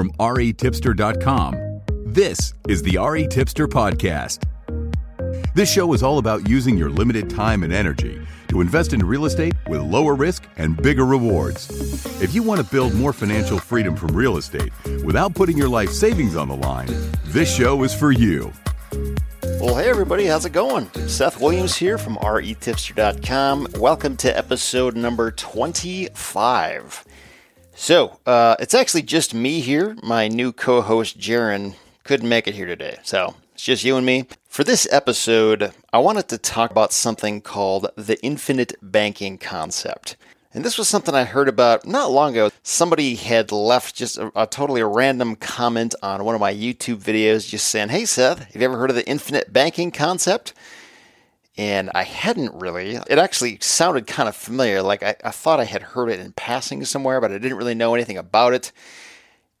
from retipster.com. This is the RE Tipster Podcast. This show is all about using your limited time and energy to invest in real estate with lower risk and bigger rewards. If you want to build more financial freedom from real estate without putting your life savings on the line, this show is for you. Well, hey everybody, how's it going? Seth Williams here from retipster.com. Welcome to episode number 25. So, uh, it's actually just me here. My new co host, Jaron, couldn't make it here today. So, it's just you and me. For this episode, I wanted to talk about something called the infinite banking concept. And this was something I heard about not long ago. Somebody had left just a, a, totally random comment on one of my YouTube videos just saying, Hey Seth, have you ever heard of the infinite banking concept? And I hadn't really. It actually sounded kind of familiar. Like I, I thought I had heard it in passing somewhere, but I didn't really know anything about it.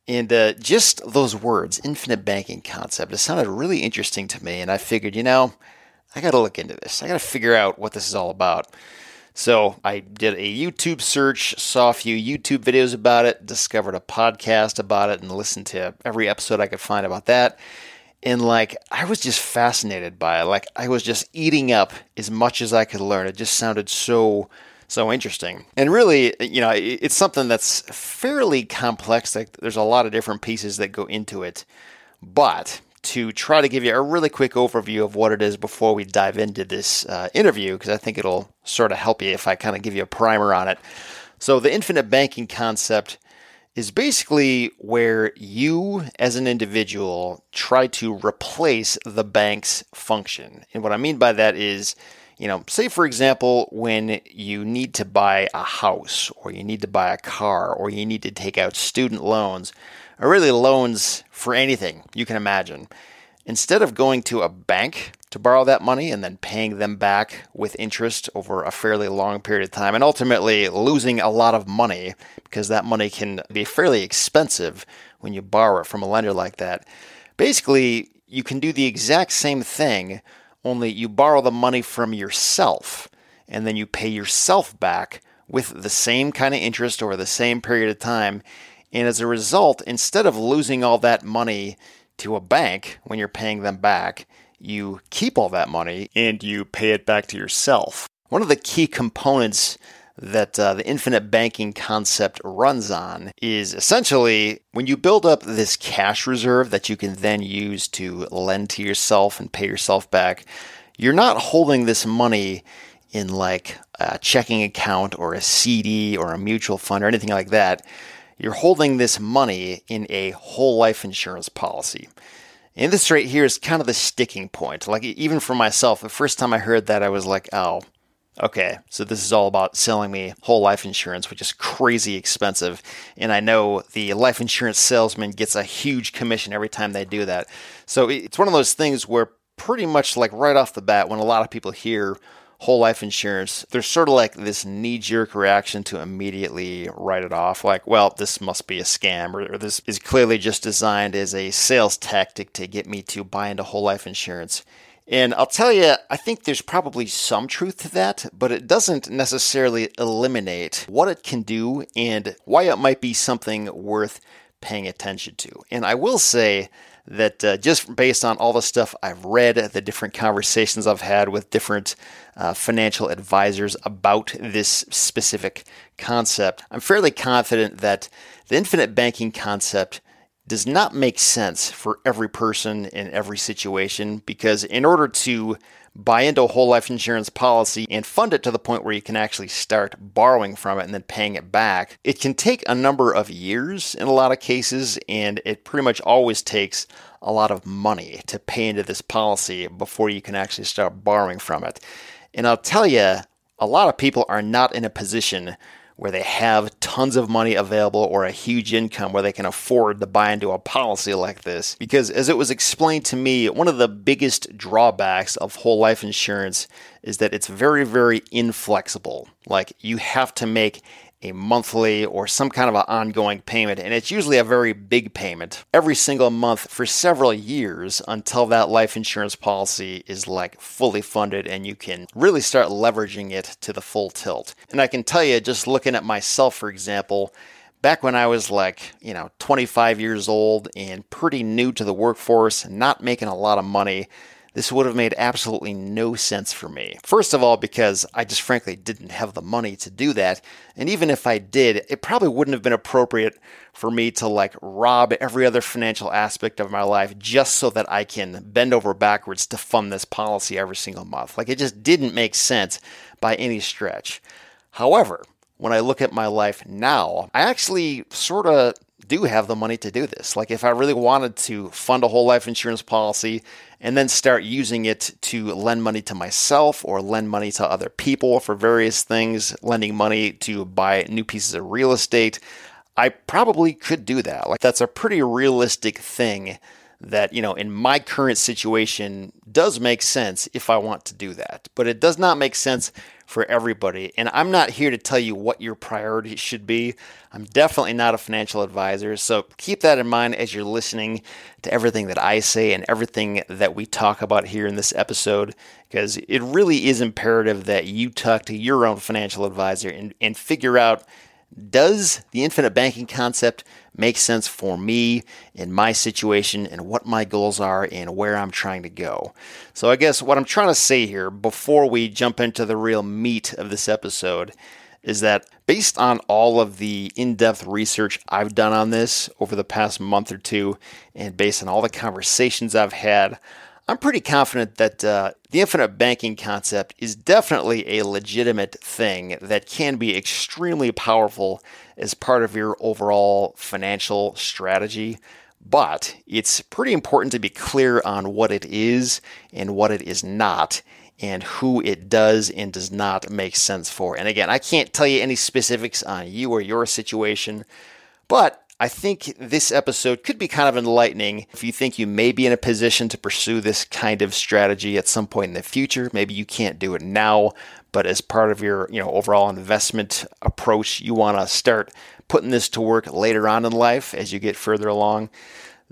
And uh, just those words, infinite banking concept, it sounded really interesting to me. And I figured, you know, I got to look into this. I got to figure out what this is all about. So I did a YouTube search, saw a few YouTube videos about it, discovered a podcast about it, and listened to every episode I could find about that and like I was just fascinated by it. Like I was just eating up as much as I could learn. It just sounded so so interesting. And really, you know, it's something that's fairly complex. Like there's a lot of different pieces that go into it. But to try to give you a really quick overview of what it is before we dive into this uh, interview, because I think it'll sort of help you if I kind of give you a primer on it. So the infinite banking concept is basically where you as an individual try to replace the bank's function. And what I mean by that is, you know, say for example, when you need to buy a house or you need to buy a car or you need to take out student loans or really loans for anything you can imagine. Instead of going to a bank to borrow that money and then paying them back with interest over a fairly long period of time and ultimately losing a lot of money because that money can be fairly expensive when you borrow it from a lender like that. Basically, you can do the exact same thing, only you borrow the money from yourself and then you pay yourself back with the same kind of interest over the same period of time. And as a result, instead of losing all that money to a bank when you're paying them back, you keep all that money and you pay it back to yourself. One of the key components that uh, the infinite banking concept runs on is essentially when you build up this cash reserve that you can then use to lend to yourself and pay yourself back, you're not holding this money in like a checking account or a CD or a mutual fund or anything like that. You're holding this money in a whole life insurance policy. And this right here is kind of the sticking point. Like, even for myself, the first time I heard that, I was like, oh, okay, so this is all about selling me whole life insurance, which is crazy expensive. And I know the life insurance salesman gets a huge commission every time they do that. So it's one of those things where pretty much like right off the bat, when a lot of people hear whole life insurance, there's sort of like this knee jerk reaction to immediately write it off. Like, well, this must be a scam, or, or, this is clearly just designed as a sales tactic to get me to buy into whole life insurance. And I'll tell you, I think there's probably some truth to that, but it doesn't necessarily eliminate what it can do and why it might be something worth paying attention to. And I will say, that uh, just based on all the stuff I've read, the different conversations I've had with different uh, financial advisors about this specific concept, I'm fairly confident that the infinite banking concept does not make sense for every person in every situation because in order to buy into a whole life insurance policy and fund it to the point where you can actually start borrowing from it and then paying it back. It can take a number of years in a lot of cases, and it pretty much always takes a lot of money to pay into this policy before you can actually start borrowing from it. And I'll tell you, a lot of people are not in a position where they have tons of money available or a huge income where they can afford to buy into a policy like this. Because as it was explained to me, one of the biggest drawbacks of whole life insurance is that it's very, very inflexible. Like you have to make a monthly or some kind of an ongoing payment, and it's usually a very big payment every single month for several years until that life insurance policy is like fully funded and you can really start leveraging it to the full tilt. And I can tell you, just looking at myself, for example, back when I was like, you know, 25 years old and pretty new to the workforce not making a lot of money, this would have made absolutely no sense for me. First of all, because I just frankly didn't have the money to do that. And even if I did, it probably wouldn't have been appropriate for me to like rob every other financial aspect of my life just so that I can bend over backwards to fund this policy every single month. Like it just didn't make sense by any stretch. However, when I look at my life now, I actually sort of do have the money to do this. Like if I really wanted to fund a whole life insurance policy and then start using it to lend money to myself or lend money to other people for various things, lending money to buy new pieces of real estate, I probably could do that. Like that's a pretty realistic thing that, you know, in my current situation does make sense if I want to do that. But it does not make sense for everybody. And I'm not here to tell you what your priorities should be. I'm definitely not a financial advisor. So keep that in mind as you're listening to everything that I say and everything that we talk about here in this episode, because it really is imperative that you talk to your own financial advisor and, and figure out does the infinite banking concept make sense for me in my situation and what my goals are and where I'm trying to go? So, I guess what I'm trying to say here before we jump into the real meat of this episode is that based on all of the in depth research I've done on this over the past month or two, and based on all the conversations I've had, I'm pretty confident that uh, the infinite banking concept is definitely a legitimate thing that can be extremely powerful as part of your overall financial strategy. But it's pretty important to be clear on what it is and what it is not, and who it does and does not make sense for. And again, I can't tell you any specifics on you or your situation, but I think this episode could be kind of enlightening if you think you may be in a position to pursue this kind of strategy at some point in the future. Maybe you can't do it now, but as part of your, you know, overall investment approach, you want to start putting this to work later on in life as you get further along.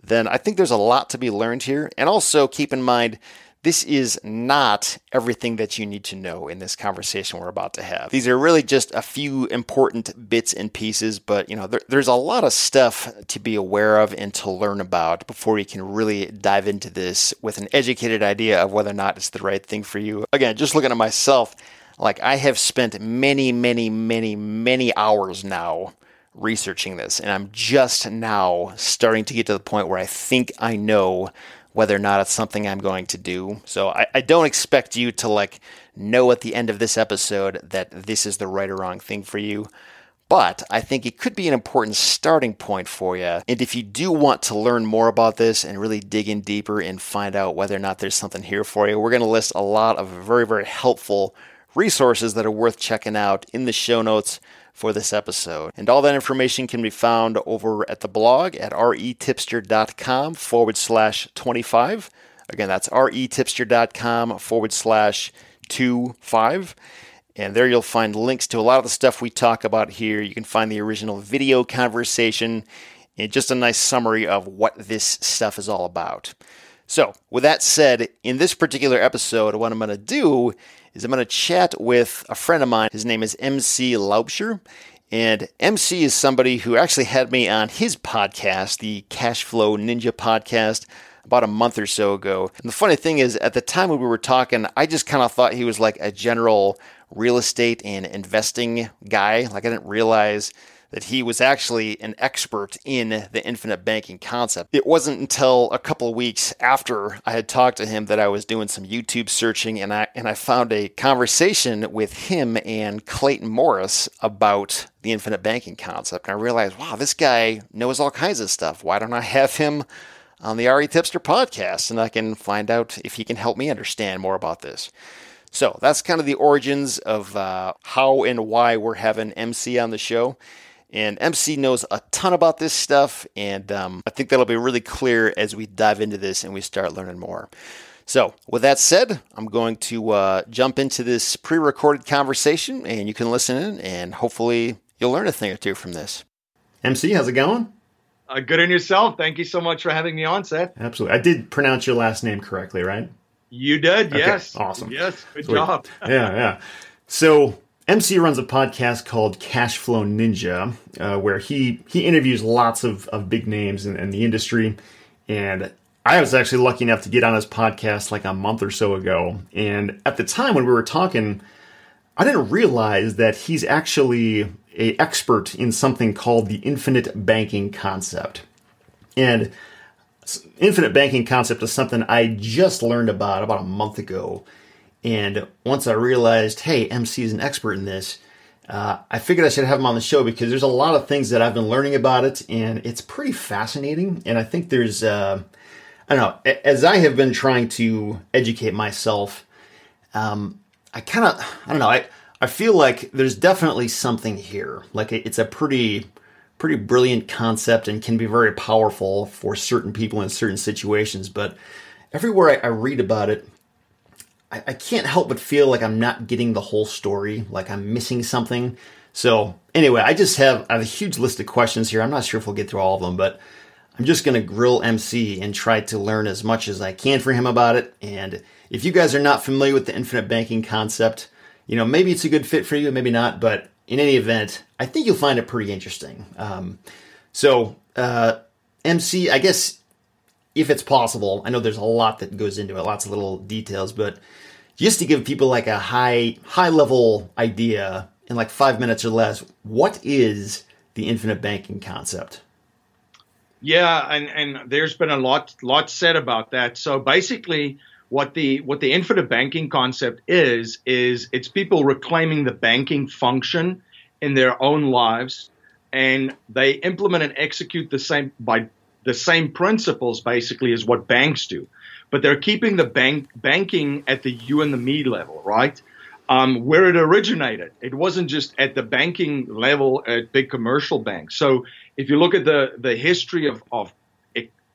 Then I think there's a lot to be learned here. And also keep in mind this is not everything that you need to know in this conversation we're about to have. These are really just a few important bits and pieces, but you know, there, there's a lot of stuff to be aware of and to learn about before you can really dive into this with an educated idea of whether or not it's the right thing for you. Again, just looking at myself, like I have spent many, many, many, many hours now researching this, and I'm just now starting to get to the point where I think I know whether or not it's something I'm going to do. So I, I don't expect you to like know at the end of this episode that this is the right or wrong thing for you. But I think it could be an important starting point for you. And if you do want to learn more about this and really dig in deeper and find out whether or not there's something here for you, we're going to list a lot of very, very helpful resources that are worth checking out in the show notes for this episode. And all that information can be found over at the blog at retipster.com forward slash 25. Again, that's retipster.com forward slash 25. And there you'll find links to a lot of the stuff we talk about here. You can find the original video conversation and just a nice summary of what this stuff is all about. So, with that said, in this particular episode, what I'm going to do is I'm going to chat with a friend of mine. His name is MC Laubscher. And MC is somebody who actually had me on his podcast, the Cashflow Ninja podcast, about a month or so ago. And the funny thing is, at the time when we were talking, I just kind of thought he was like a general real estate and investing guy. Like I didn't realize that he was actually an expert in the infinite banking concept. It wasn't until a couple of weeks after I had talked to him that I was doing some YouTube searching and I and I found a conversation with him and Clayton Morris about the infinite banking concept. And I realized, wow, this guy knows all kinds of stuff. Why don't I have him on the RE Tipster podcast and I can find out if he can help me understand more about this. So that's kind of the origins of uh, how and why we're having MC on the show. And MC knows a ton about this stuff, and um, I think that'll be really clear as we dive into this and we start learning more. So, with that said, I'm going to uh, jump into this pre recorded conversation, and you can listen in, and hopefully, you'll learn a thing or two from this. MC, how's it going? Uh, good in yourself. Thank you so much for having me on, Seth. Absolutely. I did pronounce your last name correctly, right? You did, yes. Awesome. Yes, good Sweet. job. yeah, yeah. So, MC runs a podcast called Cash Flow Ninja, uh, where he he interviews lots of, of big names in, in the industry. And I was actually lucky enough to get on his podcast like a month or so ago. And at the time when we were talking, I didn't realize that he's actually a expert in something called the infinite banking concept. And infinite banking concept is something I just learned about about a month ago. And once I realized, hey, MC is an expert in this, uh, I figured I should have him on the show because there's a lot of things that I've been learning about it, and it's pretty fascinating. And I think there's, uh, I don't know, as I have been trying to educate myself, um, I kind of, I don't know, I, I feel like there's definitely something here. Like it's a pretty, pretty brilliant concept and can be very powerful for certain people in certain situations. But everywhere I, I read about it, I, I can't help but feel like I'm not getting the whole story, like I'm missing something. So anyway, I just have, I have a huge list of questions here. I'm not sure if we'll get through all of them, but I'm just going to grill MC and try to learn as much as I can for him about it. And if you guys are not familiar with the infinite banking concept, you know, maybe it's a good fit for you, maybe not, but in any event, I think you'll find it pretty interesting. Um, so, uh, MC, I guess if it's possible, I know there's a lot that goes into it, lots of little details, but just to give people like a high high level idea in like five minutes or less, what is the infinite banking concept? Yeah, and, and there's been a lot lot said about that. So basically, what the what the infinite banking concept is is it's people reclaiming the banking function in their own lives, and they implement and execute the same by the same principles basically as what banks do, but they're keeping the bank banking at the you and the me level, right? Um, where it originated. It wasn't just at the banking level at big commercial banks. So if you look at the the history of, of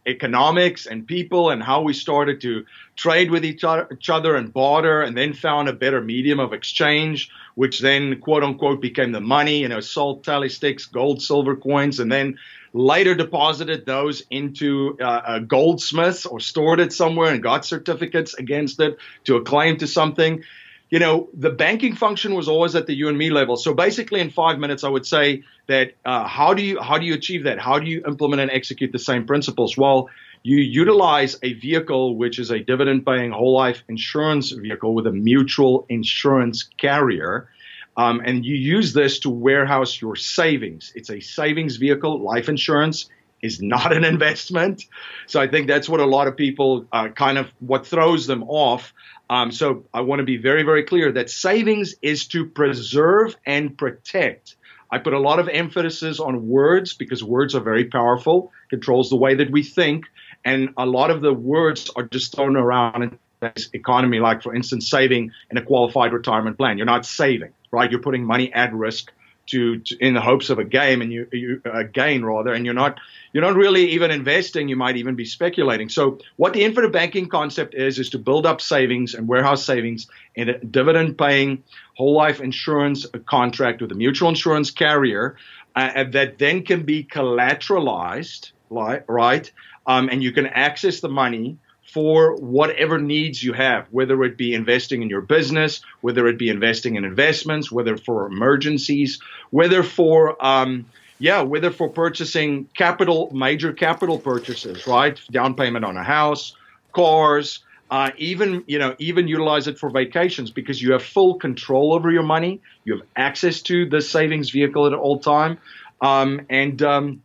economics and people and how we started to trade with each other and barter and then found a better medium of exchange, which then quote unquote became the money, you know, salt, tally sticks, gold, silver coins, and then later deposited those into uh, a goldsmith or stored it somewhere and got certificates against it to a claim to something. You know, the banking function was always at the you and me level. So basically, in five minutes, I would say that uh, how do you how do you achieve that? How do you implement and execute the same principles? Well, you utilize a vehicle which is a dividend paying whole life insurance vehicle with a mutual insurance carrier um, and you use this to warehouse your savings. It's a savings vehicle. Life insurance is not an investment. So I think that's what a lot of people uh, kind of what throws them off. Um, so I want to be very, very clear that savings is to preserve and protect. I put a lot of emphasis on words because words are very powerful, controls the way that we think, and a lot of the words are just thrown around in this economy. Like for instance, saving in a qualified retirement plan. You're not saving right? You're putting money at risk to, to in the hopes of a game and you, you a gain rather, and you're not you're not really even investing. You might even be speculating. So what the infinite banking concept is is to build up savings and warehouse savings in a dividend paying whole life insurance contract with a mutual insurance carrier uh, that then can be collateralized, right? Um, and you can access the money for whatever needs you have, whether it be investing in your business, whether it be investing in investments, whether for emergencies, whether for um, yeah, whether for purchasing capital, major capital purchases, right? Down payment on a house, cars, uh, even you know, even utilize it for vacations because you have full control over your money. You have access to the savings vehicle at all time, um, and um,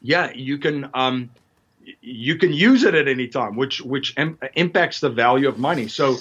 yeah, you can um, you can use it at any time, which which Im- impacts the value of money. So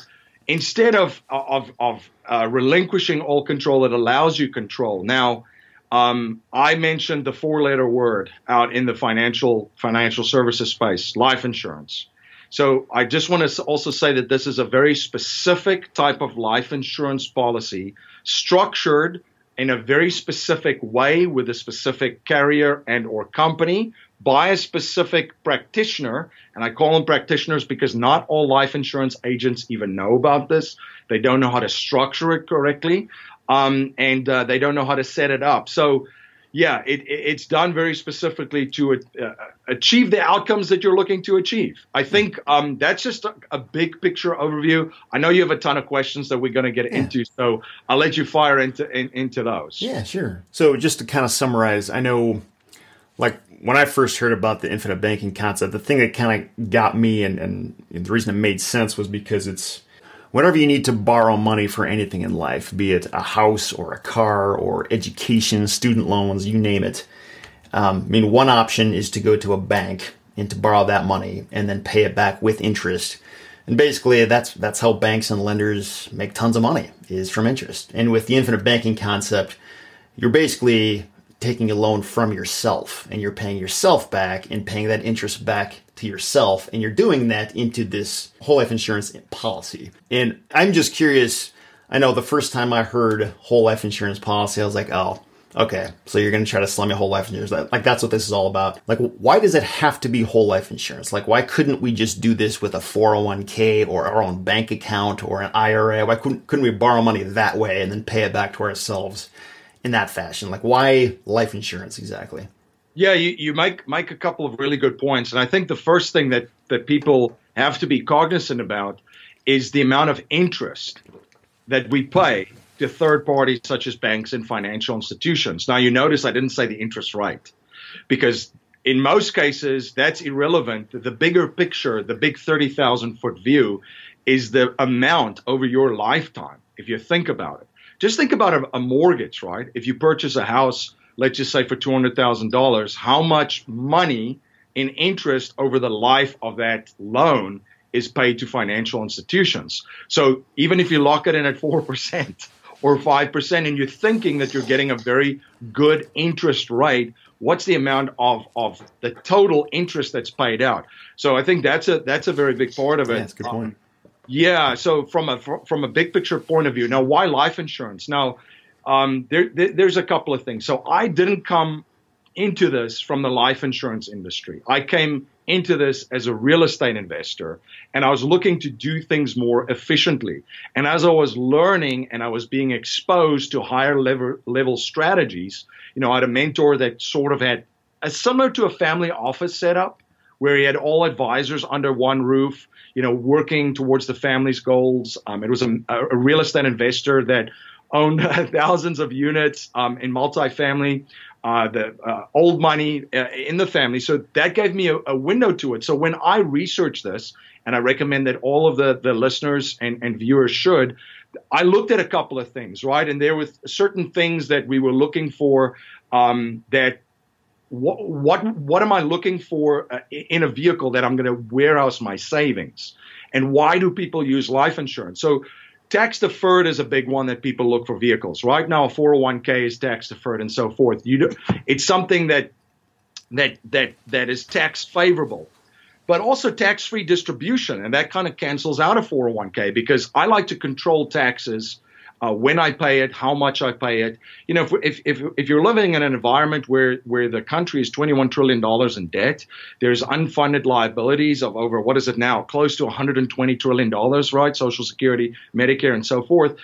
instead of of of uh, relinquishing all control, it allows you control. Now, um, I mentioned the four-letter word out in the financial financial services space: life insurance. So I just want to also say that this is a very specific type of life insurance policy, structured in a very specific way with a specific carrier and or company by a specific practitioner, and I call them practitioners because not all life insurance agents even know about this. They don't know how to structure it correctly, um, and uh, they don't know how to set it up. So, yeah, it, it's done very specifically to uh, achieve the outcomes that you're looking to achieve. I think um, that's just a, a, big picture overview. I know you have a ton of questions that we're going to get yeah. into, so I'll let you fire into in, into those. Yeah, sure. So just to kind of summarize, I know, like when I first heard about the infinite banking concept, the thing that kind of got me and, and the reason it made sense was because it's whenever you need to borrow money for anything in life, be it a house or a car or education, student loans, you name it. Um, I mean, one option is to go to a bank and to borrow that money and then pay it back with interest. And basically, that's that's how banks and lenders make tons of money is from interest. And with the infinite banking concept, you're basically taking a loan from yourself and you're paying yourself back and paying that interest back to yourself and you're doing that into this whole life insurance policy. And I'm just curious, I know the first time I heard whole life insurance policy, I was like, oh, okay, so you're going to try to sell me whole life insurance. Like, that's what this is all about. Like, why does it have to be whole life insurance? Like, why couldn't we just do this with a 401k or our own bank account or an IRA? Why couldn't, couldn't we borrow money that way and then pay it back to ourselves in that fashion? Like, why life insurance exactly? Yeah, you, you make make a couple of really good points, and I think the first thing that that people have to be cognizant about is the amount of interest that we pay to third parties such as banks and financial institutions. Now, you notice I didn't say the interest rate because in most cases that's irrelevant. The bigger picture, the big 30,000 foot view is the amount over your lifetime. If you think about it, just think about a, a mortgage, right? If you purchase a house let's just say for $200,000, how much money in interest over the life of that loan is paid to financial institutions. So even if you lock it in at 4% or 5% and you're thinking that you're getting a very good interest rate, what's the amount of, of the total interest that's paid out? So I think that's a that's a very big part of it. Yeah, that's a good point. Um, yeah, so from a from a big picture point of view, now why life insurance? Now um, there, there, there's a couple of things. So I didn't come into this from the life insurance industry. I came into this as a real estate investor and I was looking to do things more efficiently. And as I was learning and I was being exposed to higher level, level strategies, you know, I had a mentor that sort of had a similar to a family office setup where he had all advisors under one roof, you know, working towards the family's goals. Um, it was a, a real estate investor that owned thousands of units um, in multifamily, uh, the uh, old money uh, in the family. So that gave me a, a, window to it. So when I researched this, and I recommend that all of the, the listeners and, and viewers should, I looked at a couple of things, right? And there were certain things that we were looking for um, that what, what what am I looking for uh, in a vehicle that I'm going to warehouse my savings, and why do people use life insurance? So tax deferred is a big one that people look for vehicles. Right now, a 401k is tax deferred and so forth. You do, it's something that that that that is tax favorable, but also tax free distribution, and that kind of cancels out a 401k because I like to control taxes uh, when I pay it, how much I pay it. You know, if, if, if you're living in an environment where, where the country is $21 trillion in debt, there's unfunded liabilities of over, what is it now, close to $120 trillion, right? Social Security, Medicare, and so forth.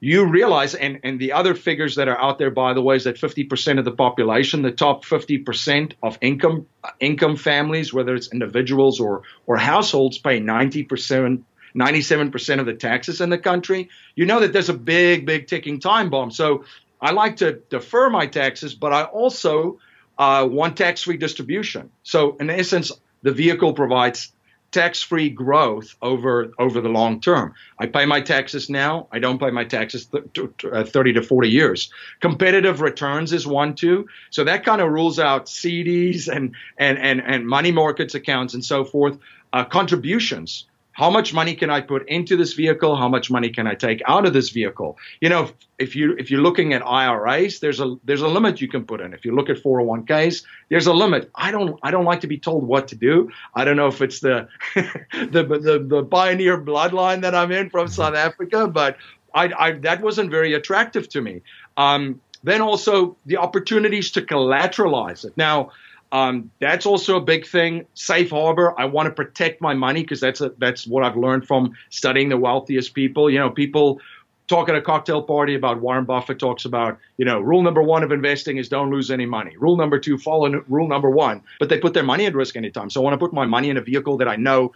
You realize, and, and the other figures that are out there, by the way, is that 50% of the population, the top 50% of income income families, whether it's individuals or, or households, pay 90% 97% of the taxes in the country, you know that there's a big, big ticking time bomb. So I like to defer my taxes, but I also uh, want tax free distribution. So, in essence, the vehicle provides tax-free growth over over the long term. I pay my taxes now. I don't pay my taxes th- uh, 30 to 40 years. Competitive returns is one too. So that kind of rules out CDs and and and and money markets accounts and so forth. Uh, contributions how much money can I put into this vehicle? How much money can I take out of this vehicle? You know, if you if you're looking at IRAs, there's a there's a limit you can put in. If you look at 401ks, there's a limit. I don't I don't like to be told what to do. I don't know if it's the the, the the pioneer bloodline that I'm in from South Africa, but I, I that wasn't very attractive to me. Um, then also the opportunities to collateralize it. Now, um, that's also a big thing. Safe harbor. I want to protect my money because that's a, that's what I've learned from studying the wealthiest people. You know, people talk at a cocktail party about Warren Buffett talks about, you know, rule number one of investing is don't lose any money. Rule number two, follow rule number one. But they put their money at risk anytime. So I want to put my money in a vehicle that I know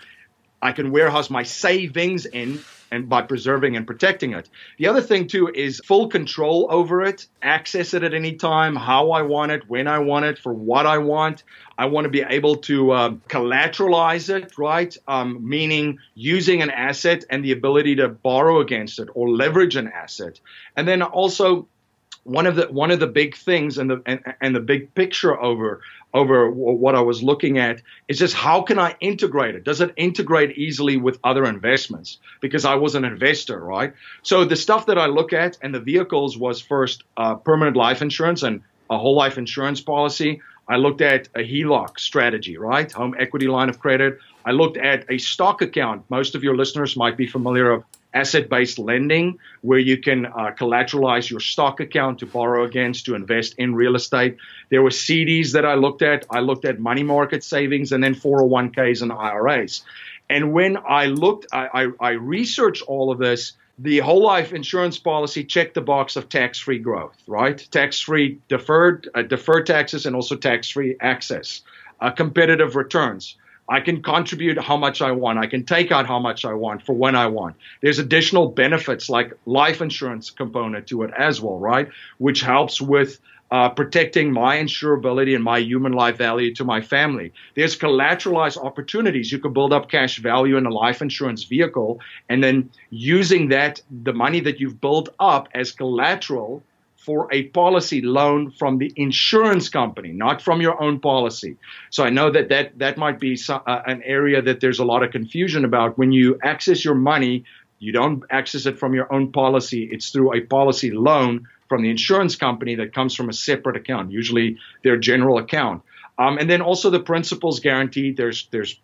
I can warehouse my savings in and by preserving and protecting it. The other thing too is full control over it, access it at any time, how I want it, when I want it, for what I want. I want to be able to um, collateralize it, right? Um, meaning using an asset and the ability to borrow against it or leverage an asset. And then also one of the one of the big things and the and, and the big picture over over what I was looking at is just how can I integrate it? Does it integrate easily with other investments? Because I was an investor, right? So the stuff that I look at and the vehicles was first uh, permanent life insurance and a whole life insurance policy. I looked at a HELOC strategy, right? Home equity line of credit. I looked at a stock account. Most of your listeners might be familiar of asset based lending, where you can uh, collateralize your stock account to borrow against to invest in real estate. There were CDs that I looked at. I looked at money market savings and then 401ks and IRAs. And when I looked, I, I, I researched all of this. The whole life insurance policy checked the box of tax free growth, right? Tax free deferred, uh, deferred taxes and also tax free access, uh, competitive returns. I can contribute how much I want. I can take out how much I want for when I want. There's additional benefits like life insurance component to it as well, right? Which helps with uh, protecting my insurability and my human life value to my family. There's collateralized opportunities. You can build up cash value in a life insurance vehicle and then using that, the money that you've built up as collateral for a policy loan from the insurance company, not from your own policy. So I know that that, that might be uh, an area that there's a lot of confusion about. When you access your money, you don't access it from your own policy. It's through a policy loan from the insurance company that comes from a separate account, usually their general account. Um, and then also the principal's guaranteed. There's there's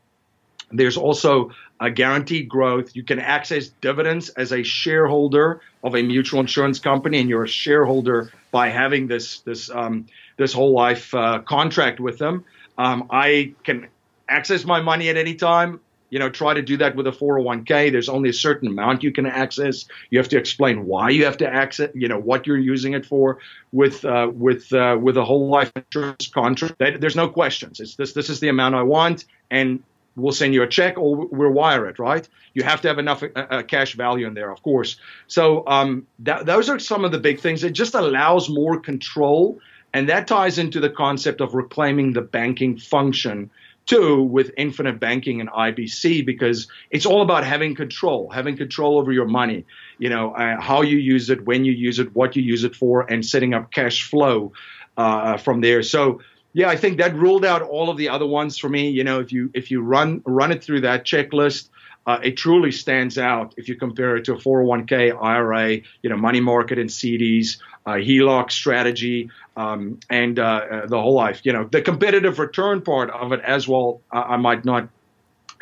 there's also a guaranteed growth. You can access dividends as a shareholder of a mutual insurance company, and you're a shareholder by having this this um, this whole life uh, contract with them. Um, I can access my money at any time. You know, try to do that with a 401k. There's only a certain amount you can access. You have to explain why you have to access. You know what you're using it for. With uh, with uh, with a whole life insurance contract, there's no questions. It's this. This is the amount I want, and we'll send you a check or we'll wire it, right? You have to have enough uh, uh, cash value in there, of course. So um, that, those are some of the big things. It just allows more control, and that ties into the concept of reclaiming the banking function too with infinite banking and IBC because it's all about having control, having control over your money. You know uh, how you use it, when you use it, what you use it for, and setting up cash flow uh, from there. So yeah, I think that ruled out all of the other ones for me. You know, if you if you run run it through that checklist, uh, it truly stands out if you compare it to a 401k, IRA, you know, money market and CDs, uh, HELOC strategy, um, and uh, uh, the whole life. You know, the competitive return part of it as well. I might not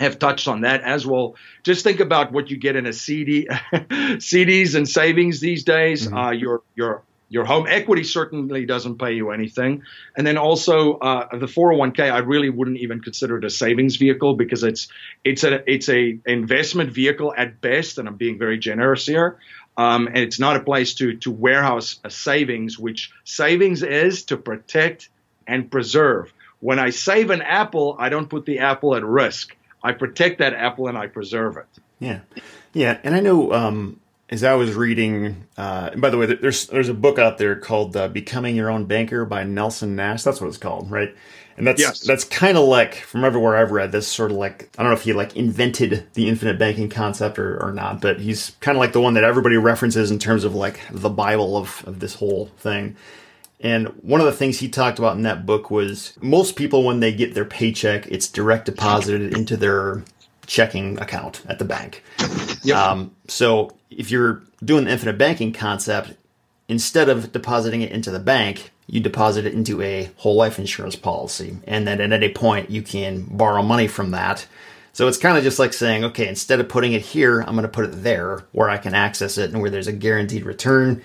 have touched on that as well. Just think about what you get in a CD, CDs and savings these days. Mm-hmm. Uh, your your your home equity certainly doesn't pay you anything. And then also uh, the 401k, I really wouldn't even consider it a savings vehicle because it's it's a it's a investment vehicle at best, and I'm being very generous here. Um, and it's not a place to to warehouse a savings, which savings is to protect and preserve. When I save an apple, I don't put the apple at risk. I protect that apple and I preserve it. Yeah, yeah, and I know um, as I was reading, uh, by the way, there's there's a book out there called uh, "Becoming Your Own Banker" by Nelson Nash. That's what it's called, right? And that's yes. that's kind of like from everywhere I've read. This sort of like I don't know if he like invented the infinite banking concept or, or not, but he's kind of like the one that everybody references in terms of like the Bible of of this whole thing. And one of the things he talked about in that book was most people when they get their paycheck, it's direct deposited into their checking account at the bank. Yep. Um, so if you're doing the infinite banking concept, instead of depositing it into the bank, you deposit it into a whole life insurance policy. And then at any point, you can borrow money from that. So it's kind of just like saying, okay, instead of putting it here, I'm going to put it there where I can access it and where there's a guaranteed return.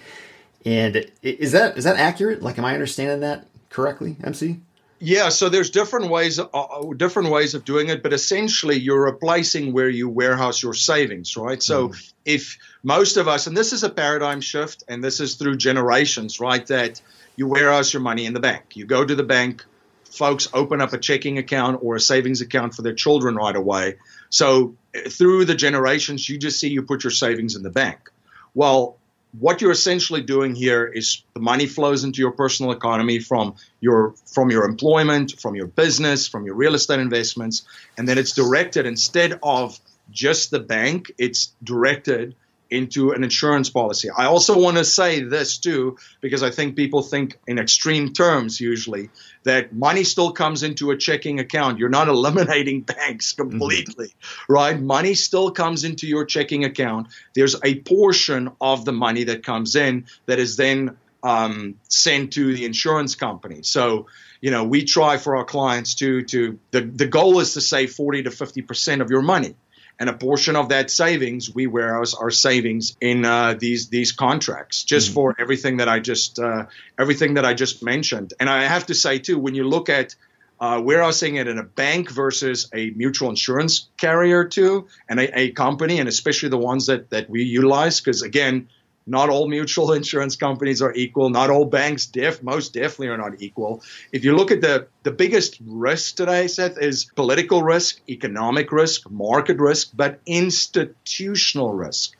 And is that is that accurate? Like, am I understanding that correctly, MC? Yeah, so there's different ways, uh, uh, different ways of doing it, but essentially you're replacing where you warehouse your savings, right? So mm. if most of us, and this is a paradigm shift, and this is through generations, right? That you warehouse your money in the bank. You go to the bank, folks open up a checking account or a savings account for their children right away. So through the generations, you just see you put your savings in the bank. Well, what you're essentially doing here is the money flows into your personal economy from your from your employment, from your business, from your real estate investments, and then it's directed instead of just the bank, it's directed into an insurance policy. I also want to say this too, because I think people think in extreme terms usually that money still comes into a checking account. You're not eliminating banks mm-hmm. completely, mm-hmm. right? Money still comes into your checking account. There's a portion of the money that comes in that is then um, sent to the insurance company. So, you know, we try for our clients to to the, the goal is to save 40 to 50 percent of your money and a portion of that savings we warehouse our savings in uh, these these contracts just mm-hmm. for everything that I just uh, everything that I just mentioned. And I have to say too, when you look at uh, warehousing it in a bank versus a mutual insurance carrier too, and a, a company, and especially the ones that that we utilize, because again, not all mutual insurance companies are equal. Not all banks, def, most definitely are not equal. If you look at the, the biggest risk today, Seth, is political risk, economic risk, market risk, but institutional risk.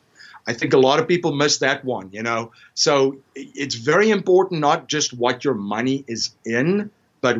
I think a lot of people miss that one, you know. So it's very important not just what your money is in, but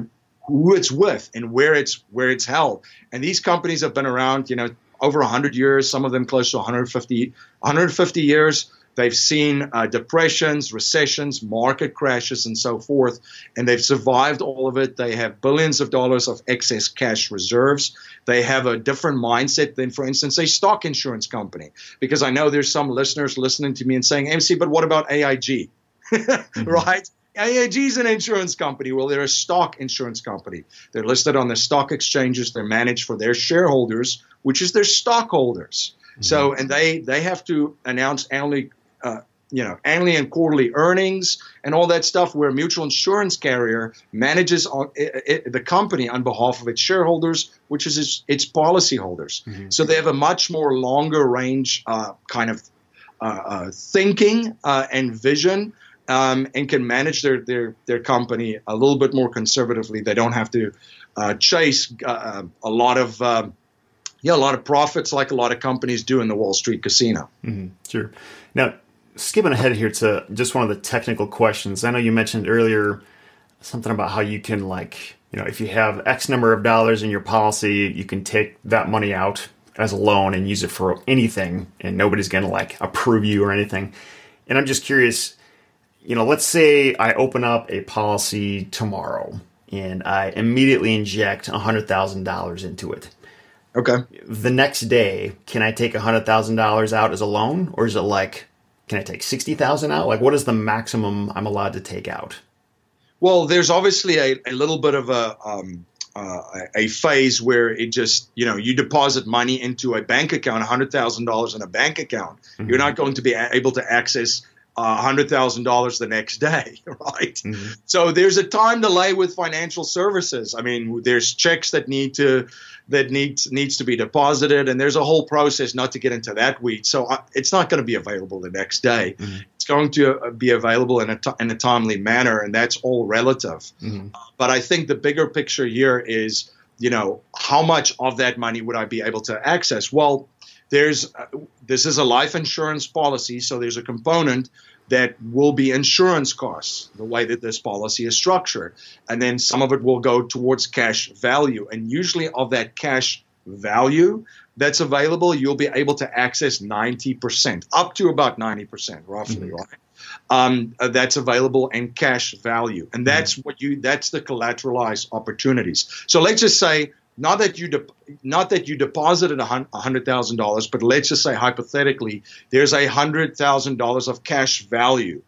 who it's with and where it's where it's held. And these companies have been around, you know, over 100 years, some of them close to 150 150 years. They've seen uh, depressions, recessions, market crashes, and so forth, and they've survived all of it. They have billions of dollars of excess cash reserves. They have a different mindset than, for instance, a stock insurance company. Because I know there's some listeners listening to me and saying, MC, but what about AIG? mm-hmm. Right? AIG is an insurance company. Well, they're a stock insurance company. They're listed on the stock exchanges. They're managed for their shareholders, which is their stockholders. Mm-hmm. So, and they they have to announce annually uh, you know, annually and quarterly earnings and all that stuff, where a mutual insurance carrier manages on, it, it, the company on behalf of its shareholders, which is its, its policyholders. Mm-hmm. So they have a much more longer range uh, kind of uh, uh thinking uh, and vision. Um, and can manage their, their their company a little bit more conservatively. They don't have to uh, chase a lot of um, yeah a lot of profits like a lot of companies do in the Wall Street casino. Mm-hmm. Sure. Now skipping ahead here to just one of the technical questions. I know you mentioned earlier something about how you can like, you know, if you have X number of dollars in your policy, you can take that money out as a loan and use it for anything and nobody's going to like approve you or anything. And I'm just curious, you know, let's say I open up a policy tomorrow and I immediately inject $100,000 into it. Okay. The next day, can I take $100,000 out as a loan or is it like can I take 60,000 out? Like, what is the maximum I'm allowed to take out? Well, there's obviously a, a little bit of a, um, uh, a phase where it just, you know, you deposit money into a bank account, $100,000 in a bank account. Mm-hmm. You're not going to be able to access $100,000 the next day, right? Mm-hmm. So there's a time delay with financial services. I mean, there's checks that need to that needs needs to be deposited, and there's a whole process. Not to get into that weed, so I, it's not going to be available the next day. Mm-hmm. It's going to uh, be available in a t- in a timely manner, and that's all relative. Mm-hmm. Uh, but I think the bigger picture here is, you know, how much of that money would I be able to access? Well, there's uh, this is a life insurance policy, so there's a component that will be insurance costs, the way that this policy is structured. And then some of it will go towards cash value. And usually, of that cash value that's available, you'll be able to access 90%, up to about 90%, roughly, mm-hmm. right? Um, uh, that's available in cash value. And that's mm-hmm. what you, that's the collateralized opportunities. So let's just say not that you de- not that you deposited a hundred thousand dollars, but let's just say hypothetically, there's a hundred thousand dollars of cash value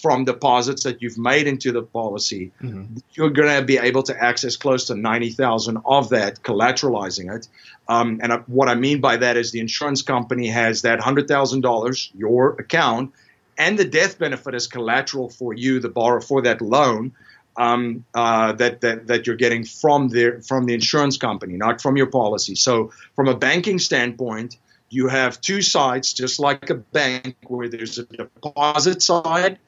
from deposits that you've made into the policy. Mm-hmm. You're going to be able to access close to ninety thousand of that, collateralizing it. Um, and what I mean by that is the insurance company has that hundred thousand dollars, your account, and the death benefit as collateral for you, the borrower, for that loan um, uh, that, that that you're getting from the from the insurance company, not from your policy. So, from a banking standpoint, you have two sides, just like a bank, where there's a deposit side.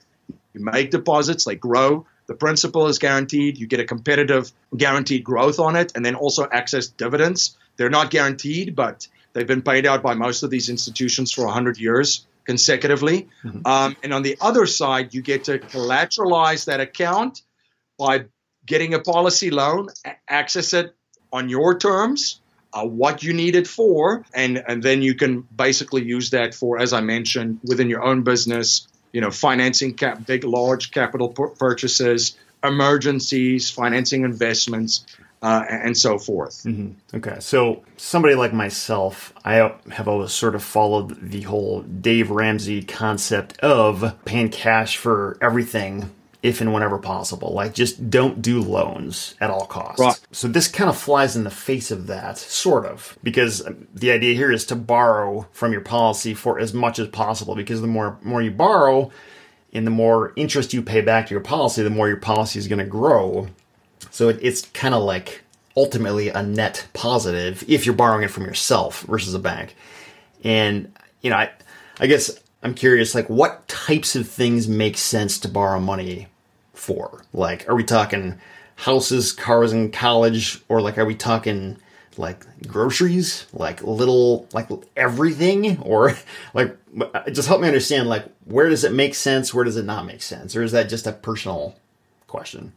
You make deposits, they grow. The principal is guaranteed. You get a competitive guaranteed growth on it, and then also access dividends. They're not guaranteed, but they've been paid out by most of these institutions for 100 years consecutively. Mm-hmm. Um, and on the other side, you get to collateralize that account by getting a policy loan, access it on your terms, uh, what you need it for, and, and then you can basically use that for, as I mentioned, within your own business, you know, financing cap, big, large capital purchases, emergencies, financing investments, uh, and so forth. Mm-hmm. Okay, so somebody like myself, I have always sort of followed the whole Dave Ramsey concept of paying cash for everything if and whenever possible. Like, just don't do loans at all costs. Right. So, this kind of flies in the face of that, sort of, because um, the idea here is to borrow from your policy for as much as possible, because the more, more you borrow, and the more interest you pay back to your policy, the more your policy is going to grow. So, it, it's kind of like ultimately a net positive if you're borrowing it from yourself versus a bank. And, you know, I, I guess I'm curious, like, what types of things make sense to borrow money for? Like, are we talking houses, cars, and college, or like, are we talking like groceries, like little, like everything, or like, uh, just help me understand, like, where does it make sense? Where does it not make sense? Or is that just a personal question?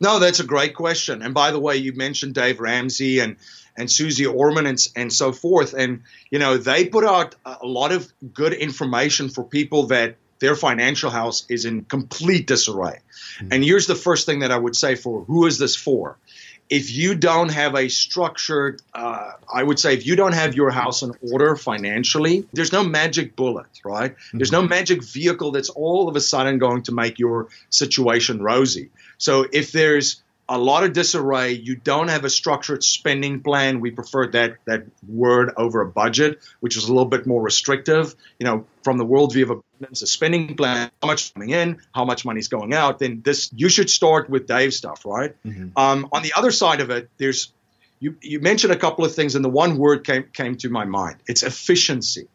No, that's a great question. And by the way, you mentioned Dave Ramsey and and Suze Orman and, and so forth. And, you know, they put out a lot of good information for people that their financial house is in complete disarray. Mm-hmm. And here's the first thing that I would say for who is this for? If you don't have a structured, uh, I would say, if you don't have your house in order financially, there's no magic bullet, right? Mm-hmm. There's no magic vehicle that's all of a sudden going to make your situation rosy. So if there's a lot of disarray. You don't have a structured spending plan. We prefer that that word over a budget, which is a little bit more restrictive. You know, from the worldview of a, a spending plan, how much coming in, how much money is going out. Then this you should start with Dave stuff, right? Mm-hmm. Um, on the other side of it, there's you you mentioned a couple of things, and the one word came came to my mind. It's efficiency.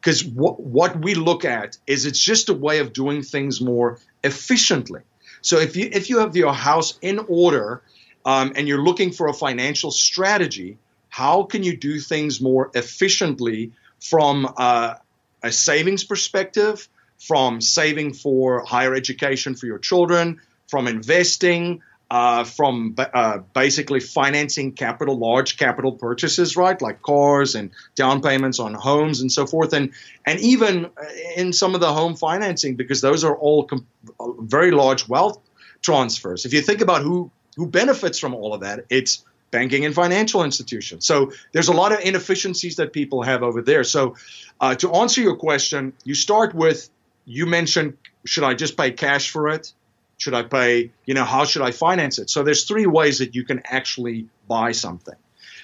Because what what we look at is it's just a way of doing things more efficiently. So if you if you have your house in order um, and you're looking for a financial strategy, how can you do things more efficiently from uh, a savings perspective, from saving for higher education for your children, from investing, uh, from uh, basically financing capital, large capital purchases, right, like cars and down payments on homes and so forth, and and even in some of the home financing because those are all com- very large wealth transfers. If you think about who who benefits from all of that, it's banking and financial institutions. So there's a lot of inefficiencies that people have over there. So uh, to answer your question, you start with you mentioned should I just pay cash for it? Should I pay, you know, how should I finance it? So there's three ways that you can actually buy something.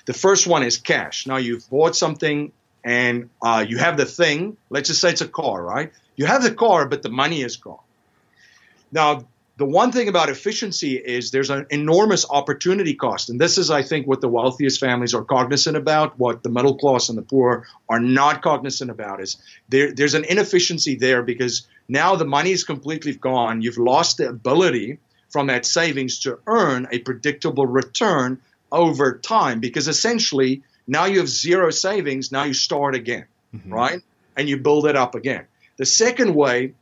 The first one is cash. Now you've bought something and uh, you have the thing. Let's just say it's a car, right? You have the car, but the money is gone. Now the one thing about efficiency is there's an enormous opportunity cost. And this is, I think, what the wealthiest families are cognizant about, what the middle class and the poor are not cognizant about is there, there's an inefficiency there because now the money is completely gone. You've lost the ability from that savings to earn a predictable return over time because essentially now you have zero savings. Now you start again, mm-hmm. right? And you build it up again. The second way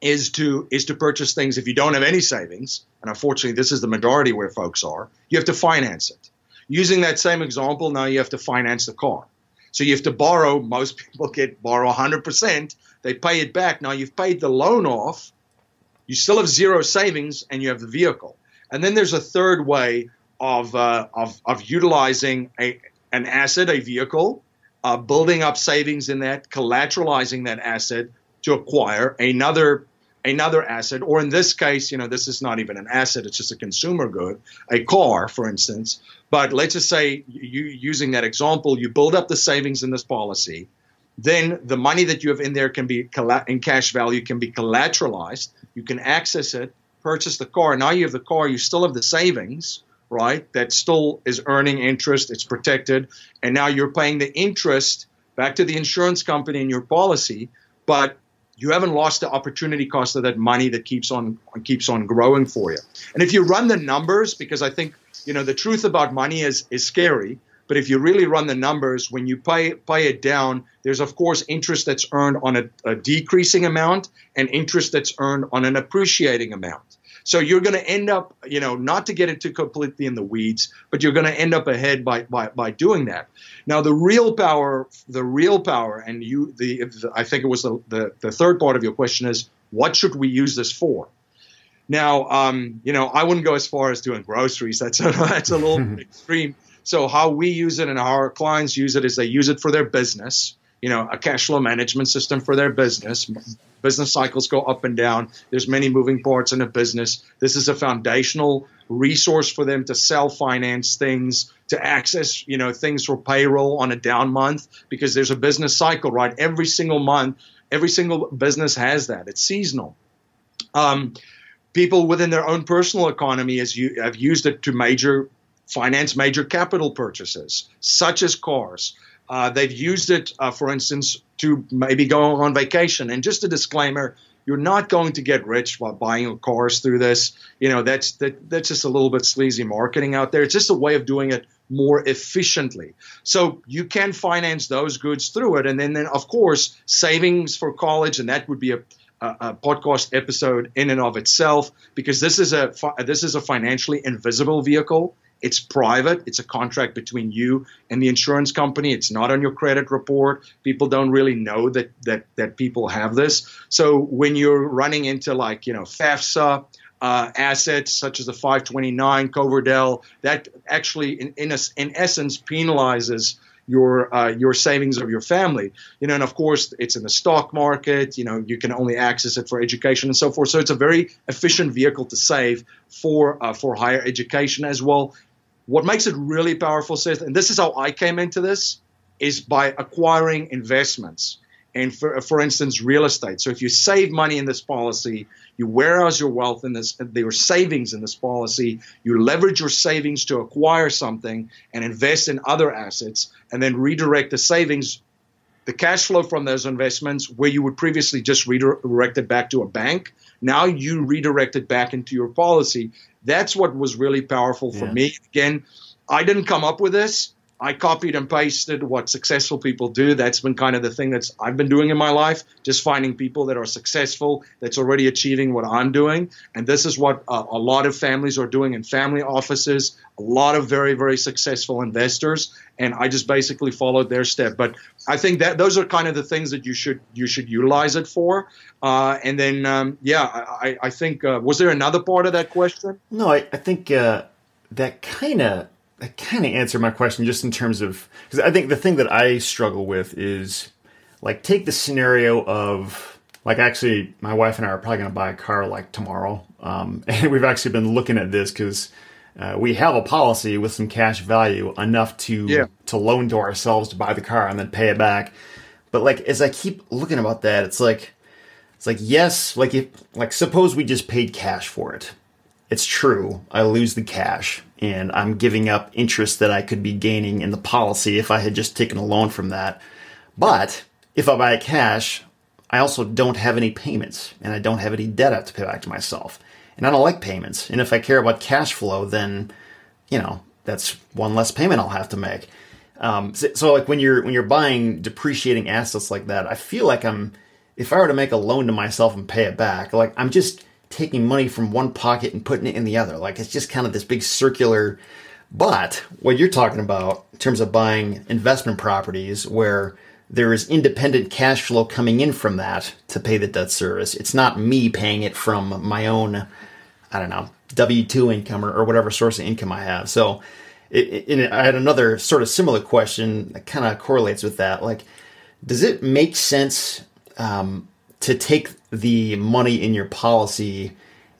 is to is to purchase things if you don't have any savings, and unfortunately this is the majority where folks are, you have to finance it. Using that same example, now you have to finance the car. So you have to borrow, most people get borrow 100%, they pay it back. Now you've paid the loan off, you still have zero savings and you have the vehicle. And then there's a third way of uh, of, of utilizing a an asset, a vehicle, uh, building up savings in that, collateralizing that asset to acquire another another asset, or in this case, you know, this is not even an asset, it's just a consumer good, a car, for instance. But let's just say you using that example, you build up the savings in this policy, then the money that you have in there can be in cash value can be collateralized. You can access it purchase the car. Now you have the car, you still have the savings, right? That still is earning interest, it's protected, and now you're paying the interest back to the insurance company in your policy, but you haven't lost the opportunity cost of that money that keeps on keeps on growing for you. And if you run the numbers, because I think you know the truth about money is is scary, but if you really run the numbers, when you pay pay it down, there's of course interest that's earned on a, a decreasing amount and interest that's earned on an appreciating amount. So you're going to end up, you know, not to get into completely in the weeds, but you're going to end up ahead by, by, by doing that. Now, the real power, the real power, and you, the, I think it was the, the, the third part of your question is, what should we use this for? Now, um, you know, I wouldn't go as far as doing groceries. That's a, that's a little extreme. So how we use it and how our clients use it is they use it for their business, you know, a cash flow management system for their business. Business cycles go up and down. There's many moving parts in a business. This is a foundational resource for them to self finance things, to access, you know, things for payroll on a down month because there's a business cycle, right? Every single month, every single business has that. It's seasonal. Um, people within their own personal economy has have used it to major finance major capital purchases, such as cars. Uh, they've used it, uh, for instance, to maybe go on vacation. And just a disclaimer: you're not going to get rich by buying cars through this. You know, that's that, that's just a little bit sleazy marketing out there. It's just a way of doing it more efficiently. So you can finance those goods through it, and then, then of course, savings for college, and that would be a a, podcast episode in and of itself because this is a this is a financially invisible vehicle. It's private. It's a contract between you and the insurance company. It's not on your credit report. People don't really know that that that people have this. So when you're running into like you know FAFSA uh, assets such as the 529 Coverdell, that actually in in, a, in essence penalizes your uh, your savings of your family. You know, and of course, it's in the stock market. You know, you can only access it for education and so forth. So it's a very efficient vehicle to save for uh, for higher education as well. What makes it really powerful, Seth, and this is how I came into this, is by acquiring investments. And for, for instance, real estate. So if you save money in this policy, you warehouse your wealth in this, your savings in this policy, you leverage your savings to acquire something and invest in other assets, and then redirect the savings, the cash flow from those investments, where you would previously just redirect it back to a bank. Now you redirect it back into your policy. That's what was really powerful for yeah. me. Again, I didn't come up with this. I copied and pasted what successful people do. That's been kind of the thing that's I've been doing in my life, just finding people that are successful, that's already achieving what I'm doing. And this is what uh, a lot of families are doing in family offices, a lot of very, very successful investors. And I just basically followed their step. But I think that those are kind of the things that you should you should utilize it for. Uh, and then, um, yeah, I, I think uh, was there another part of that question? No, I, I think uh, that kind of that kind of answer my question just in terms of because I think the thing that I struggle with is like take the scenario of like actually my wife and I are probably going to buy a car like tomorrow, um, and we've actually been looking at this because. Uh, we have a policy with some cash value enough to yeah. to loan to ourselves to buy the car and then pay it back. But like as I keep looking about that, it's like it's like yes, like if like suppose we just paid cash for it. It's true, I lose the cash and I'm giving up interest that I could be gaining in the policy if I had just taken a loan from that. But if I buy cash, I also don't have any payments and I don't have any debt I have to pay back to myself. And I don't like payments. And if I care about cash flow, then, you know, that's one less payment I'll have to make. Um, so, so, like when you're when you're buying depreciating assets like that, I feel like I'm if I were to make a loan to myself and pay it back, like I'm just taking money from one pocket and putting it in the other. Like it's just kind of this big circular. But what you're talking about in terms of buying investment properties where there is independent cash flow coming in from that to pay the debt service, it's not me paying it from my own, I don't know, W 2 income or, or, whatever source of income I have. So it, it, I had another sort of similar question that kind of correlates with that. Like, does it make sense um, to take the money in your policy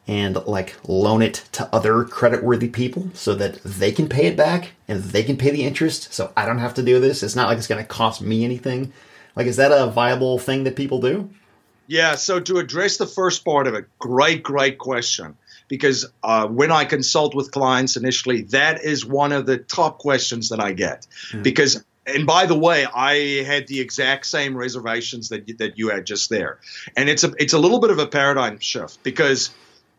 and like loan it to other credit-worthy people so that they can pay it back and they can pay the interest so I don't have to do this. It's not like it's going to cost me anything. Like is that a viable thing that people do? Yeah, so to address the first part of it, great great question. because uh, when I consult with clients initially, that is one of the top questions that I get. Mm-hmm. Because, and by the way, I had the exact same reservations that you, that you had just there, and it's a it's a little bit of a paradigm shift because,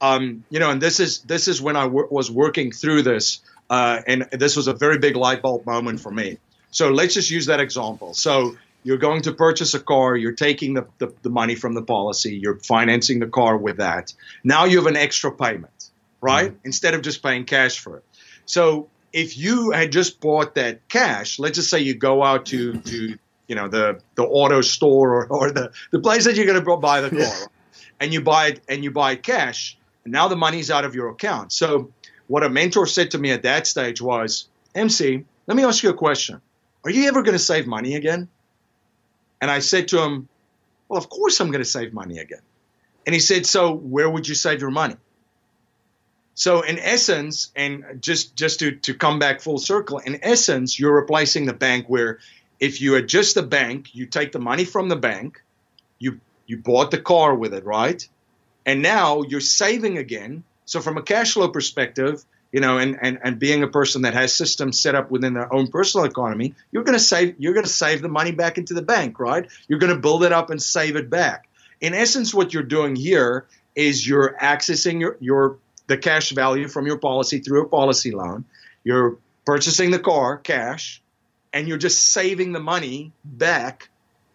um, you know, and this is this is when I w- was working through this, uh, and this was a very big light bulb moment for me. So let's just use that example. So you're going to purchase a car, you're taking the, the, the, money from the policy, you're financing the car with that. Now you have an extra payment, right? Mm-hmm. Instead of just paying cash for it. So if you had just bought that cash, let's just say you go out to, to you know, the, the auto store or, or the, the place that you're going to buy the car and you buy it and you buy cash, and now the money's out of your account. So what a mentor said to me at that stage was, MC, let me ask you a question. Are you ever going to save money again? And I said to him, Well, of course I'm going to save money again. And he said, So where would you save your money? So in essence, and just just to, to come back full circle, in essence, you're replacing the bank where if you adjust the bank, you take the money from the bank, you you bought the car with it, right? And now you're saving again. So from a cash flow perspective, you know, and, and, and being a person that has systems set up within their own personal economy, you're to save you're to save the money back into the bank, right? You're to build it up and save it back. In essence, what you're doing here is you're accessing your, your the cash value from your policy through a policy loan. You're purchasing the car cash, and you're just saving the money back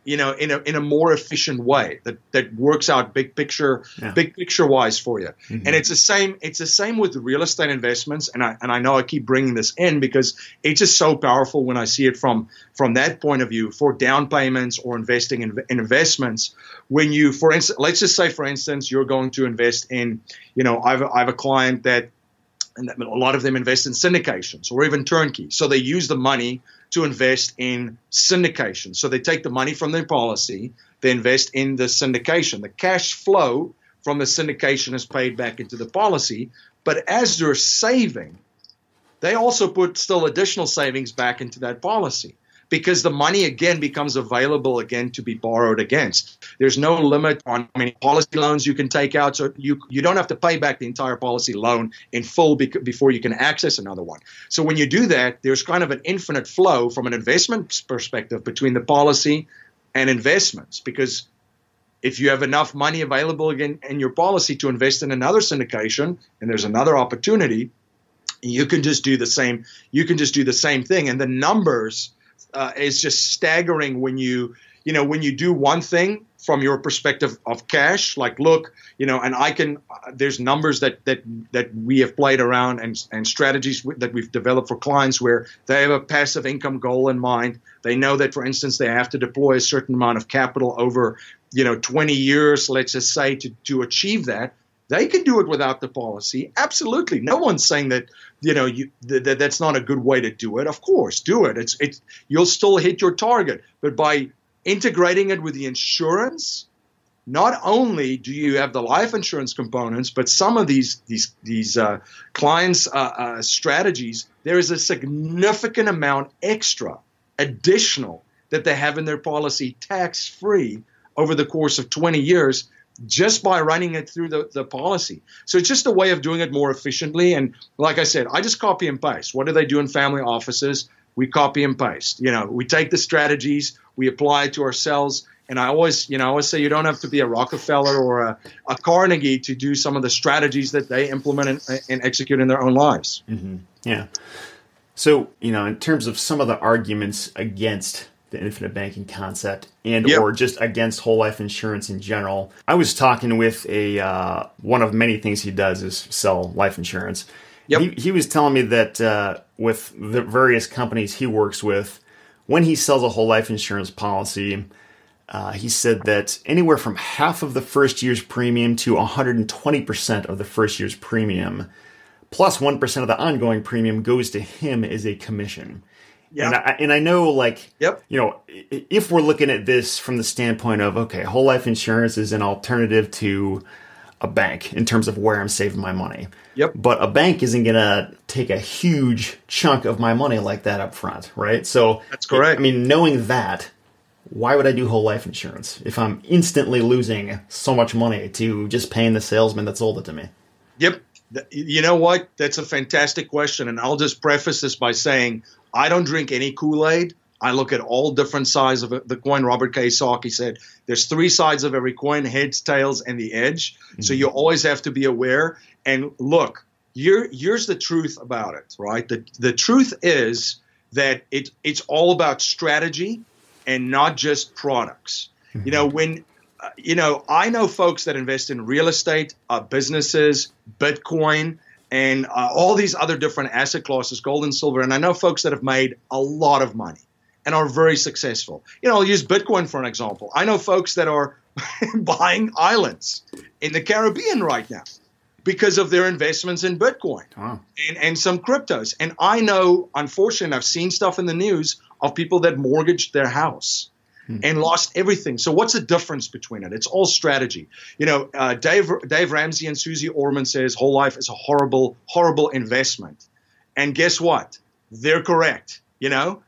you know, in a in a more efficient way that that works out big picture, yeah. big picture wise for you. Mm-hmm. And it's the same. It's the same with real estate investments. And I and I know I keep bringing this in because it's just so powerful when I see it from from that point of view for down payments or investing in, in investments. When you, for instance, let's just say, for instance, you're going to invest in, you know, I have, I have a client that and a lot of them invest in syndications or even turnkey. So they use the money to invest in syndication. So they take the money from their policy, they invest in the syndication. The cash flow from the syndication is paid back into the policy, but as they're saving, they also put still additional savings back into that policy because the money again becomes available again to be borrowed against. There's no limit on how many policy loans you can take out, so you you don't have to pay back the entire policy loan in full before you can access another one. So when you do that, there's kind of an infinite flow from an investment perspective between the policy and investments because if you have enough money available again in your policy to invest in another syndication and there's another opportunity you can just do the same you can just do the same thing and the numbers uh, is just staggering when you you know when you do one thing from your perspective of cash like look you know and i can uh, there's numbers that that that we have played around and and strategies that we've developed for clients where they have a passive income goal in mind they know that for instance they have to deploy a certain amount of capital over you know 20 years let's just say to to achieve that they can do it without the policy. Absolutely. No one's saying that, you know, you, that that's not a good way to do it. Of course, do it. It's, it's, you'll still hit your target. But by integrating it with the insurance, not only do you have the life insurance components, but some of these these these uh, clients' uh, uh, strategies, there is a significant amount extra, additional that they have in their policy, tax free over the course of 20 years just by running it through the, the policy. So it's just a way of doing it more efficiently. And like I said, I just copy and paste. What do they do in family offices? We copy and paste. You know, we take the strategies, we apply it to ourselves. And I always, you know, I always say you don't have to be a Rockefeller or a, a Carnegie to do some of the strategies that they implement and, and execute in their own lives. Mm-hmm. Yeah. So, you know, in terms of some of the arguments against the infinite banking concept and yep. or just against whole life insurance in general. I was talking with a uh, one of many things he does is sell life insurance. Yep. He, he was telling me that uh, with the various companies he works with, when he sells a whole life insurance policy, uh, he said that anywhere from half of the first year's premium to 120% of the first year's premium, plus 1 of the ongoing premium, goes to him as a commission. Yeah. And I, and I know, like, yep. you know, if we're looking at this from the standpoint of, okay, whole life insurance is an alternative to a bank in terms of where I'm saving my money. Yep. But a bank isn't going to take a huge chunk of my money like that up front, right? So that's correct. I mean, knowing that, why would I do whole life insurance if I'm instantly losing so much money to just paying the salesman that sold it to me? Yep. You know what? That's a fantastic question. And I'll just preface this by saying I don't drink any Kool Aid. I look at all different sides of the coin. Robert Kiyosaki said there's three sides of every coin heads, tails, and the edge. Mm-hmm. So you always have to be aware. And look, here, here's the truth about it, right? The, the truth is that it, it's all about strategy and not just products. Mm-hmm. You know, when uh, you know, I know folks that invest in real estate, uh, businesses, Bitcoin, and uh, all these other different asset classes, gold and silver. And I know folks that have made a lot of money and are very successful. You know, I'll use Bitcoin for an example. I know folks that are buying islands in the Caribbean right now because of their investments in Bitcoin oh. and, and some cryptos. And I know, unfortunately, I've seen stuff in the news of people that mortgaged their house hmm. and lost everything. So what's the difference between it? It's all strategy. You know, uh, Dave Dave Ramsey and Suze Orman says whole life is a horrible, horrible investment. And guess what? They're correct. You know,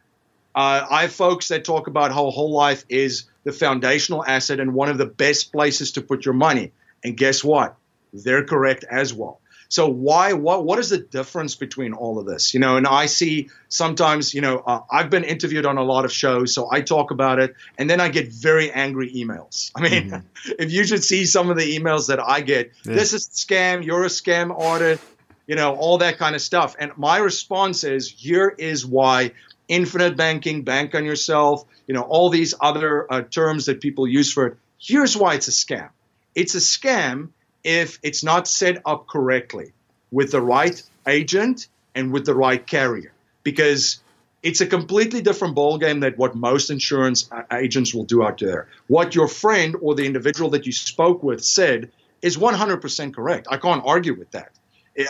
uh, I have folks that talk about how whole life is the foundational asset and one of the best places to put your money. And guess what? They're correct as well. So why what what is the difference between all of this? You know, and I see sometimes, you know, uh, I've been interviewed on a lot of shows, so I talk about it, and then I get very angry emails. I mean, mm-hmm. if you should see some of the emails that I get, yeah. this is a scam, you're a scam audit, you know, all that kind of stuff. And my response is, here is why infinite banking, bank on yourself, you know, all these other uh, terms that people use for it. Here's why it's a scam. It's a scam if it's not set up correctly with the right agent and with the right carrier because it's a completely different ballgame than what most insurance uh, agents will do out there. What your friend or the individual that you spoke with said is 100% correct. I can't argue with that.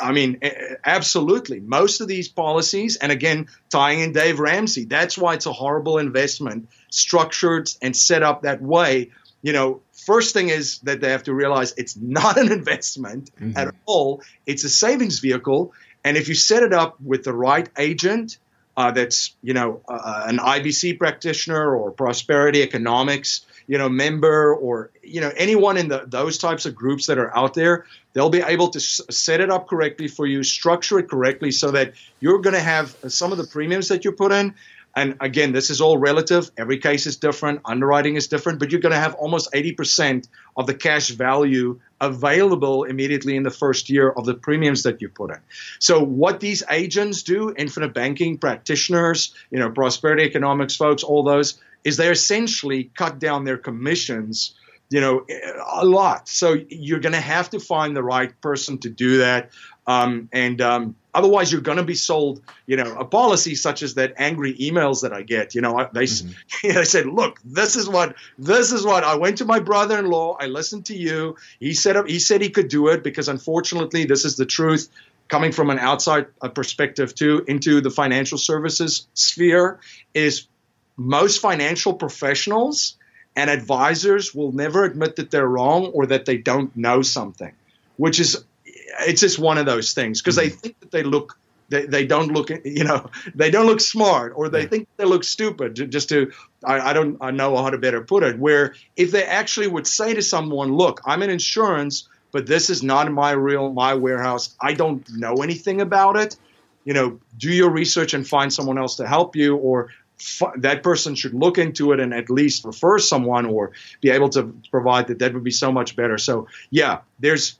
I mean, absolutely. Most of these policies, and again, tying in Dave Ramsey, that's why it's a horrible investment, structured and set up that way. You know, first thing is that they have to realize it's not an investment mm-hmm. at all. It's a savings vehicle. And if you set it up with the right agent, uh, that's you know uh, uh an IBC practitioner or prosperity economics you know member or you know anyone in the, those types of groups that are out there they'll be able to s- set it up correctly for you structure it correctly so that you're going to have some of the premiums that you put in and again, this is all relative. Every case is different. Underwriting is different, but you're going to have almost 80% of the cash value available immediately in the first year of the premiums that you put in. So what these agents do, infinite banking practitioners, you know, prosperity economics folks, all those, is they essentially cut down their commissions you know, a lot. So you're going to have to find the right person to do that. Um, and um, otherwise, you're going to be sold, you know, a policy such as that angry emails that I get. You know, they mm-hmm. they said, "Look, this is what this is what I went to my brother-in-law. I listened to you. He said he said he could do it because unfortunately, this is the truth." Coming from an outside uh, perspective too into the financial services sphere is most financial professionals and advisors will never admit that they're wrong or that they don't know something, which is it's just one of those things because they mm-hmm. think that they look they, they don't look you know they don't look smart or they think they look stupid just to I, I don't I know how to better put it where if they actually would say to someone look I'm in insurance but this is not my real my warehouse. I don't know anything about it. You know do your research and find someone else to help you or that person should look into it and at least refer someone or be able to provide that that would be so much better. So yeah there's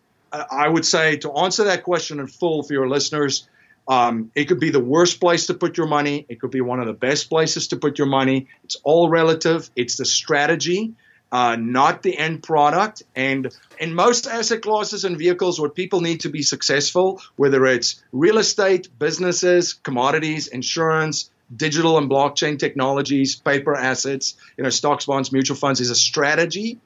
I would say to answer that question in full for your listeners, um, it could be the worst place to put your money. It could be one of the best places to put your money. It's all relative. It's the strategy, uh, not the end product. And in most asset classes and vehicles, what people need to be successful, whether it's real estate, businesses, commodities, insurance, digital and blockchain technologies, paper assets, you know, stocks, bonds, mutual funds, is a strategy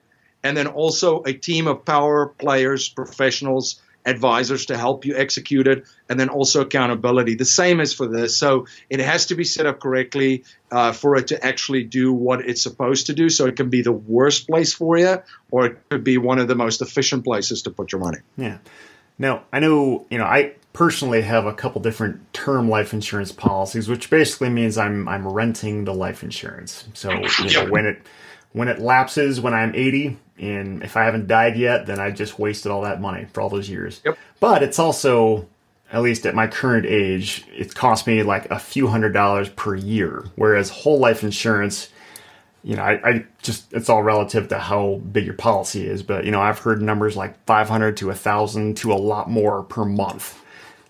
and then also a team of power players, professionals, advisors to help you execute it, and then also accountability. The same as for this. So it has to be set up correctly uh, for it to actually do what it's supposed to do. So it can be the worst place for you, or it could be one of the most efficient places to put your money. Yeah. Now, I know, you know, I personally have a couple different term life insurance policies, which basically means I'm I'm renting the life insurance. So, you know, when it when it lapses when I'm 80, and if I haven't died yet, then I just wasted all that money for all those years. Yep. But it's also, at least at my current age, it cost me like a few hundred dollars per year. Whereas whole life insurance, you know, I, I, just it's all relative to how big your policy is. But you know, I've heard numbers like 500 to a thousand to a lot more per month,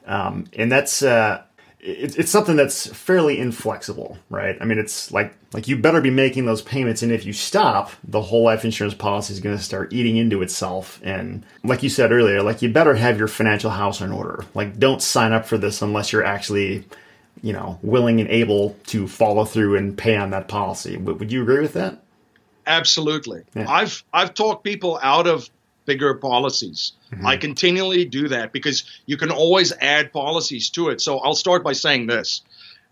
um, and that's uh, it, it's something that's fairly inflexible, right? I mean, it's like like you better be making those payments, and if you stop, the whole life insurance policy is going to start eating into itself. And like you said earlier, like you better have your financial house in order. Like, don't sign up for this unless you're actually you know, willing and able to follow through and pay on that policy. Would you agree with that? Absolutely. Yeah. I've I've talked people out of bigger policies. Mm-hmm. I continually do that because you can always add policies to it. So I'll start by saying this.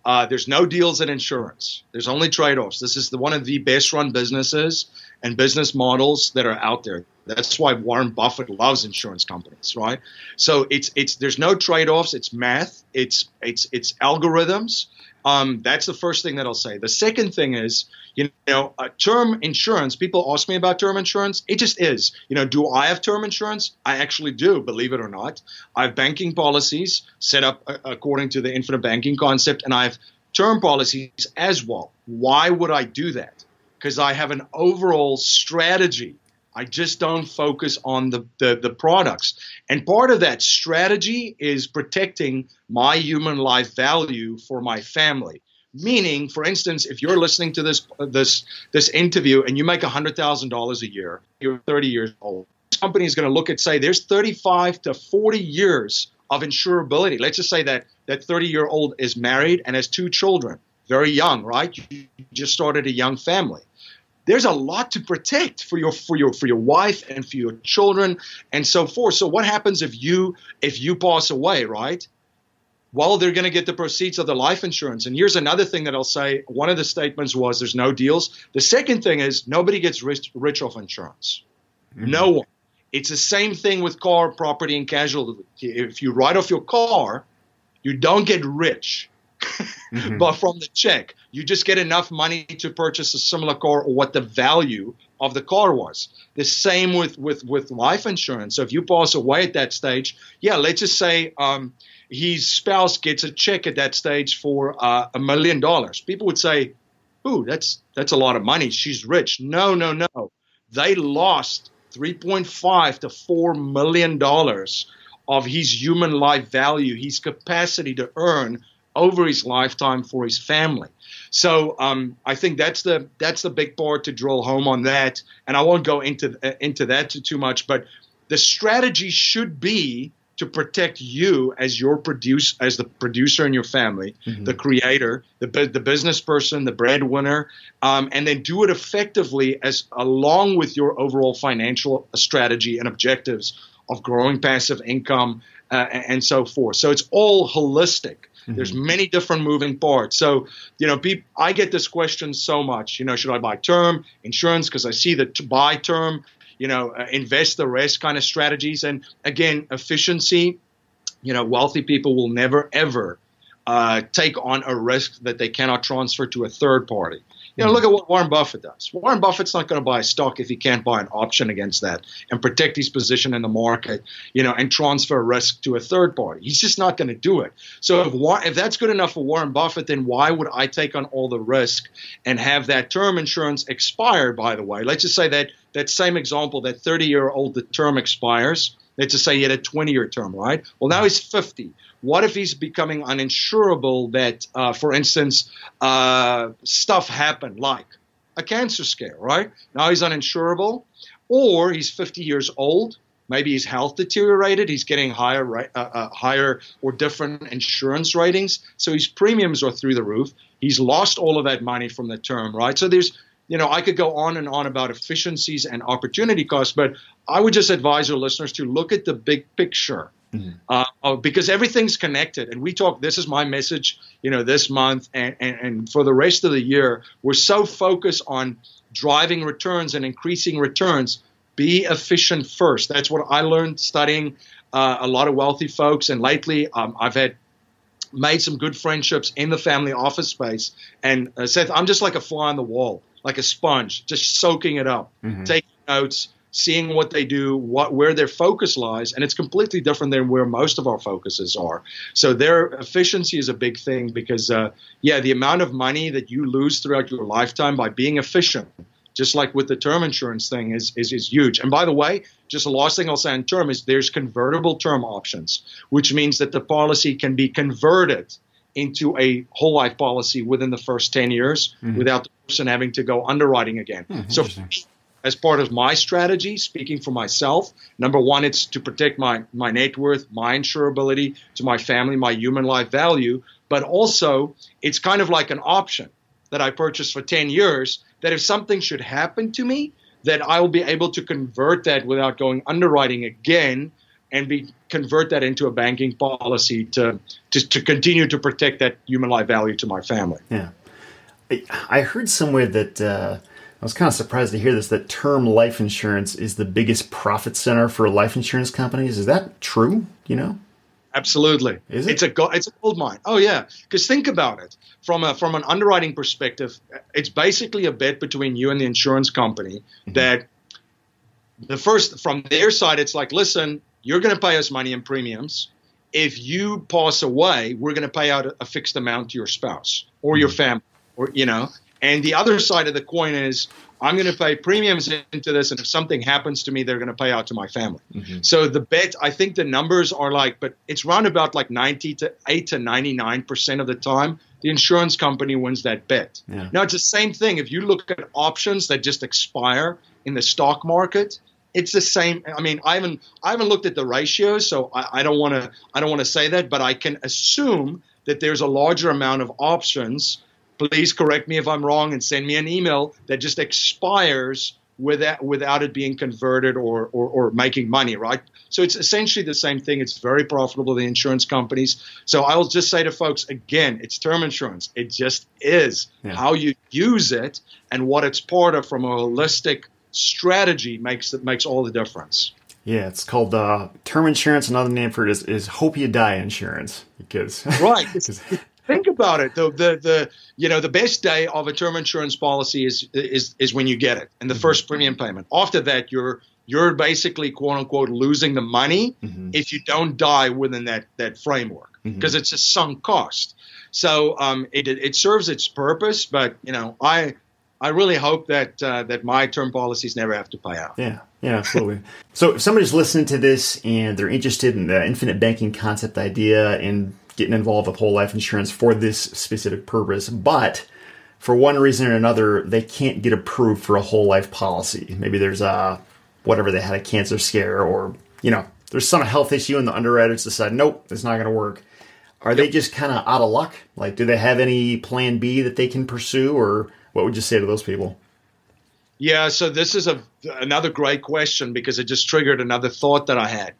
Uh, there's no deals in insurance. There's only trade-offs. This is the, one of the best-run businesses and business models that are out there. That's why Warren Buffett loves insurance companies, right? So it's it's there's no trade-offs. It's math. It's it's it's algorithms. Um, that's the first thing that I'll say. The second thing is, you know, uh, term insurance. People ask me about term insurance. It just is. You know, do I have term insurance? I actually do, believe it or not. I have banking policies set up uh, according to the infinite banking concept, and I have term policies as well. Why would I do that? Because I have an overall strategy I just don't focus on the, the, the, products. And part of that strategy is protecting my human life value for my family. Meaning, for instance, if you're listening to this uh, this this interview and you make hundred thousand dollars a year, you're 30 years old. This company is going to look at say there's 35 to 40 years of insurability. Let's just say that that 30 year old is married and has two children, very young, right? You just started a young family there's a lot to protect for your for your for your wife and for your children and so forth. So what happens if you if you pass away, right? Well, they're going to get the proceeds of the life insurance. And here's another thing that I'll say. One of the statements was there's no deals. The second thing is nobody gets rich, rich off insurance. Mm-hmm. No one. It's the same thing with car, property, and casualty. If you write off your car, you don't get rich mm-hmm. but from the check. You just get enough money to purchase a similar car or what the value of the car was. The same with, with, with life insurance. So if you pass away at that stage, yeah, let's just say um, his spouse gets a check at that stage for uh, a million dollars. People would say, "Ooh, that's that's a lot of money. She's rich." No, no, no. They lost 3.5 to 4 million dollars of his human life value, his capacity to earn over his lifetime for his family. So um, I think that's the that's the big part to drill home on that. And I won't go into uh, into that too, too much, but the strategy should be to protect you as your produce as the producer in your family, mm-hmm. the creator, the the business person, the breadwinner, um, and then do it effectively as along with your overall financial strategy and objectives of growing passive income uh, and so forth. So it's all holistic. Mm-hmm. There's many different moving parts. So, you know, people, I get this question so much. You know, should I buy term insurance? Because I see that to buy term, you know, uh, invest the rest kind of strategies. And again, efficiency. You know, wealthy people will never ever uh, take on a risk that they cannot transfer to a third party. You know, look at what Warren Buffett does. Warren Buffett's not going to buy a stock if he can't buy an option against that and protect his position in the market, you know, and transfer risk to a third party. He's just not going to do it. So if, if that's good enough for Warren Buffett, then why would I take on all the risk and have that term insurance expire, by the way? Let's just say that that same example, that 30 year old the term expires. Let's just say he had a 20 year term, right? Well, now he's 50. What if he's becoming uninsurable that, uh, for instance, uh, stuff happened like a cancer scare, right? Now he's uninsurable, or he's 50 years old. Maybe his health deteriorated. He's getting higher, uh, uh, higher or different insurance ratings, so his premiums are through the roof. He's lost all of that money from the term, right? So there's, you know, I could go on and on about efficiencies and opportunity costs, but I would just advise your listeners to look at the big picture Mm-hmm. Uh, because everything's connected. And we talk, this is my message, you know, this month and, and, and for the rest of the year. We're so focused on driving returns and increasing returns. Be efficient first. That's what I learned studying uh, a lot of wealthy folks. And lately, um, I've had made some good friendships in the family office space. And uh, Seth, I'm just like a fly on the wall. Like a sponge, just soaking it up, mm-hmm. taking notes, seeing what they do, what where their focus lies, and it's completely different than where most of our focuses are. So their efficiency is a big thing because, uh, yeah, the amount of money that you lose throughout your lifetime by being efficient, just like with the term insurance thing, is is, is huge. And by the way, just the last thing I'll say on term is there's convertible term options, which means that the policy can be converted into a whole life policy within the first 10 years mm-hmm. without the person having to go underwriting again. Mm, so, as part of my strategy, speaking for myself, number one, it's to protect my, my net worth, my insurability to my family, my human life value, but also it's kind of like an option that I purchased for 10 years that if something should happen to me, that I will be able to convert that without going underwriting again and be convert that into a banking policy to, to, to continue to protect that human life value to my family. Yeah. I heard somewhere that uh, I was kind of surprised to hear this that term life insurance is the biggest profit center for life insurance companies. Is that true? You know? Absolutely. Is it? It's a go- it's a gold mine. Oh yeah, because think about it from a from an underwriting perspective. It's basically a bet between you and the insurance company mm-hmm. that the first from their side, it's like, listen, you're going to pay us money in premiums. If you pass away, we're going to pay out a, fixed amount to your spouse or mm-hmm. your family, or you know. And the other side of the coin is I'm going to pay premiums into this, and if something happens to me, they're going to pay out to my family. Mm-hmm. So the bet, I think the numbers are like, but it's round about like 90 to 8 to 99 percent of the time, the insurance company wins that bet. Yeah. Now it's the same thing. If you look at options that just expire in the stock market, it's the same. I mean, I haven't I haven't looked at the ratios, so I, I don't want to I don't want to say that, but I can assume that there's a larger amount of options. Please correct me if I'm wrong and send me an email that just expires without without it being converted or, or, or making money, right? So it's essentially the same thing. It's very profitable the insurance companies. So I'll just say to folks again, it's term insurance. It just is yeah. how you use it and what it's part of from a holistic strategy makes that makes all the difference. Yeah, it's called uh, term insurance. Another name for it is, is hope you die insurance because right. Think about it. The, the the you know the best day of a term insurance policy is is is when you get it and the mm-hmm. first premium payment. After that, you're you're basically quote unquote losing the money mm-hmm. if you don't die within that that framework because mm-hmm. it's a sunk cost. So um, it it serves its purpose, but you know I I really hope that uh, that my term policies never have to pay out. Yeah, yeah, absolutely. so if somebody's listening to this and they're interested in the infinite banking concept idea and getting involved with whole life insurance for this specific purpose, but for one reason or another they can't get approved for a whole life policy. Maybe there's a whatever they had a cancer scare or you know there's some health issue and the underwriters decide nope it's not going to work. Are yep. they just kind of out of luck? Like, do they have any plan B that they can pursue or what would you say to those people? Yeah, so this is a another great question because it just triggered another thought that I had.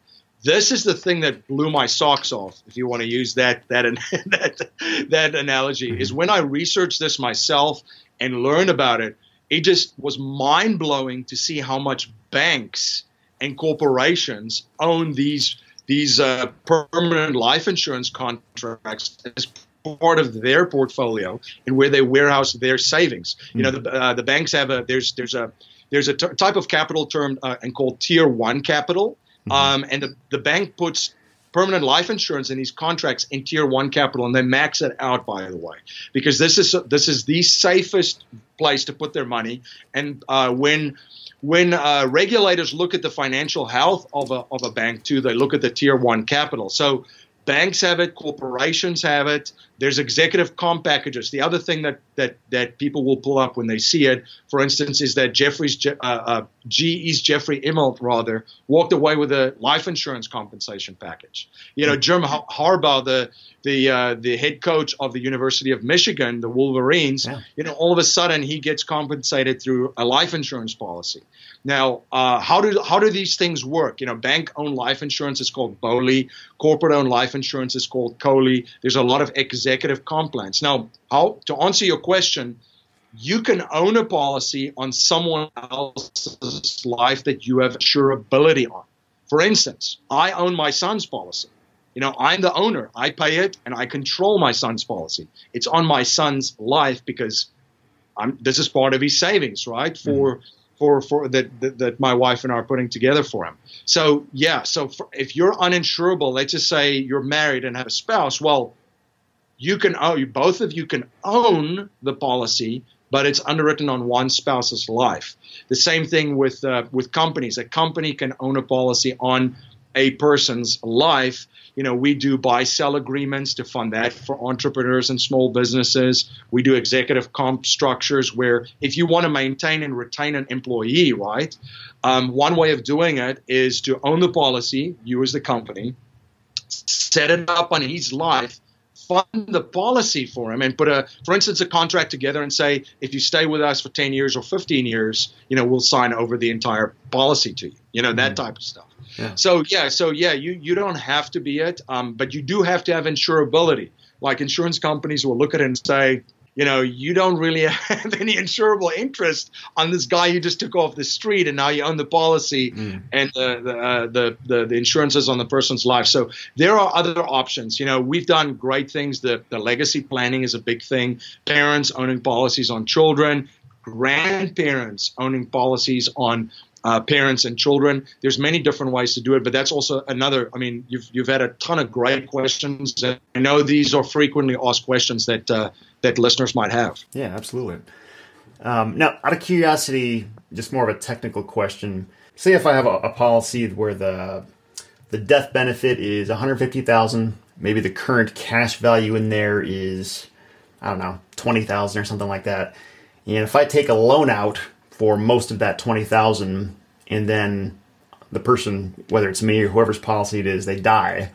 This is the thing that blew my socks off, if you want to use that that that, that analogy, mm-hmm. is when I researched this myself and learned about it. It just was mind blowing to see how much banks and corporations own these these uh, permanent life insurance contracts as part of their portfolio and where they warehouse their savings. Mm-hmm. You know, the, uh, the banks have a there's there's a there's a t- type of capital term uh, and called tier one capital, mm-hmm. um, and the, the bank puts permanent life insurance in these contracts in tier one capital, and they max it out. By the way, because this is this is the safest place to put their money, and uh, when when uh, regulators look at the financial health of a, of a bank too, they look at the tier one capital. So banks have it, corporations have it. There's executive comp packages. The other thing that that that people will pull up when they see it, for instance, is that Jeffrey's uh, uh, GE's Jeffrey Immelt rather walked away with a life insurance compensation package. You know, Jim Harbaugh, the the uh, the head coach of the University of Michigan, the Wolverines, yeah. you know, all of a sudden he gets compensated through a life insurance policy. Now, uh, how do how do these things work? You know, bank owned life insurance is called BOLI. Corporate owned life insurance is called COLI. There's a lot of executive comp plans. Now, how to answer your question, you can own a policy on someone else's life that you have insurability on. For instance, I own my son's policy. You know, I'm the owner. I pay it and I control my son's policy. It's on my son's life because I'm, this is part of his savings, right? For mm-hmm. for for that, that, that my wife and I are putting together for him. So yeah, so for, if you're uninsurable, let's just say you're married and have a spouse, well, you can own both of you can own the policy, but it's underwritten on one spouse's life. The same thing with uh, with companies. A company can own a policy on a person's life. You know, we do buy sell agreements to fund that for entrepreneurs and small businesses. We do executive comp structures where if you want to maintain and retain an employee, right, um, one way of doing it is to own the policy, you as the company, set it up on his life fund the policy for him and put a, for instance, a contract together and say, if you stay with us for 10 years or 15 years, you know, we'll sign over the entire policy to you, you know, that mm-hmm. type of stuff. Yeah. So yeah, so yeah, you you don't have to be it, um, but you do have to have insurability. Like insurance companies will look at it and say, you know, you don't really have any insurable interest on this guy you just took off the street, and now you own the policy mm. and the the, uh, the, the the insurances on the person's life. So there are other options. You know, we've done great things. The the legacy planning is a big thing. Parents owning policies on children, grandparents owning policies on uh, parents and children. There's many different ways to do it, but that's also another. I mean, you've you've had a ton of great questions. I know these are frequently asked questions that uh, that listeners might have. Yeah, absolutely. Um, now, out of curiosity, just more of a technical question. Say if I have a, a policy where the the death benefit is 150,000, maybe the current cash value in there is I don't know 20,000 or something like that. And if I take a loan out for most of that 20,000 and then the person whether it's me or whoever's policy it is they die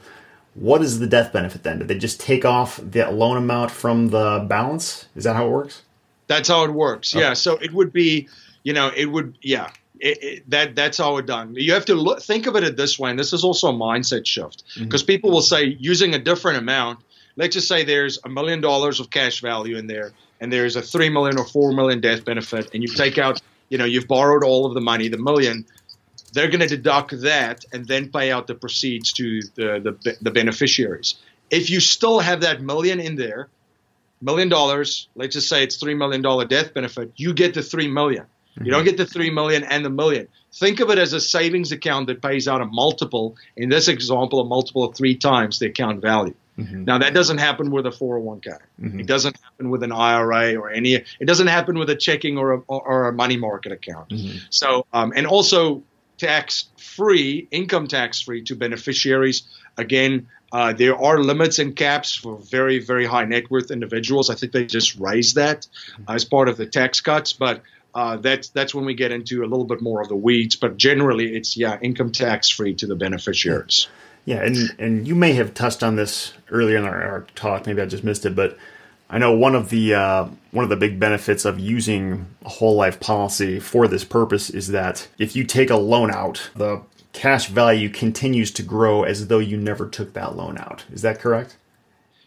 what is the death benefit then? Did they just take off that loan amount from the balance? Is that how it works? That's how it works. Okay. Yeah. So it would be, you know, it would, yeah. It, it, that that's how it's done. You have to look, think of it this way, and this is also a mindset shift because mm-hmm. people will say using a different amount. Let's just say there's a million dollars of cash value in there, and there's a three million or four million death benefit, and you take out you know you've borrowed all of the money, the million. They're going to deduct that and then pay out the proceeds to the, the, the beneficiaries. If you still have that million in there, million dollars, let's just say it's three million dollar death benefit, you get the three million. Mm-hmm. You don't get the three million and the million. Think of it as a savings account that pays out a multiple. In this example, a multiple of three times the account value. Mm-hmm. Now that doesn't happen with a 401k. Mm-hmm. It doesn't happen with an IRA or any. It doesn't happen with a checking or a, or a money market account. Mm-hmm. So um, and also tax free, income tax free to beneficiaries. Again, uh, there are limits and caps for very very high net worth individuals. I think they just raised that mm-hmm. as part of the tax cuts, but. Uh, that's that's when we get into a little bit more of the weeds, but generally it's yeah income tax free to the beneficiaries. Yeah, and and you may have touched on this earlier in our, our talk. Maybe I just missed it, but I know one of the uh, one of the big benefits of using a whole life policy for this purpose is that if you take a loan out, the cash value continues to grow as though you never took that loan out. Is that correct?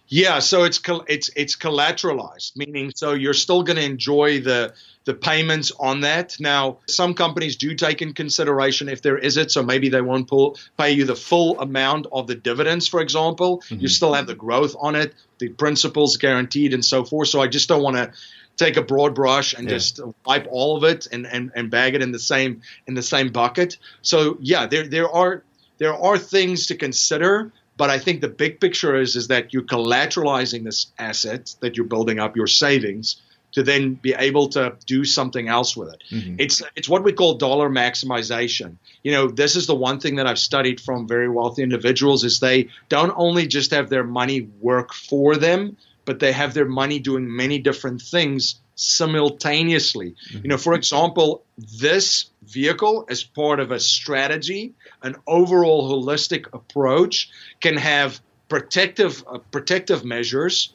Yeah, so it's it's it's collateralized, meaning so you're still going to enjoy the the payments on that. Now, some companies do take in consideration if there is it, so maybe they won't pull, pay you the full amount of the dividends, for example. Mm-hmm. You still have the growth on it, the principals guaranteed, and so forth. So I just don't want to take a broad brush and yeah. just wipe all of it and, and, and bag it in the same in the same bucket. So yeah, there there are there are things to consider, but I think the big picture is is that you're collateralizing this asset that you're building up, your savings, to then be able to do something else with it. Mm-hmm. It's it's what we call dollar maximization. You know, this is the one thing that I've studied from very wealthy individuals is they don't only just have their money work for them, but they have their money doing many different things simultaneously. Mm-hmm. You know, for example, this vehicle as part of a strategy, an overall holistic approach can have protective uh, protective measures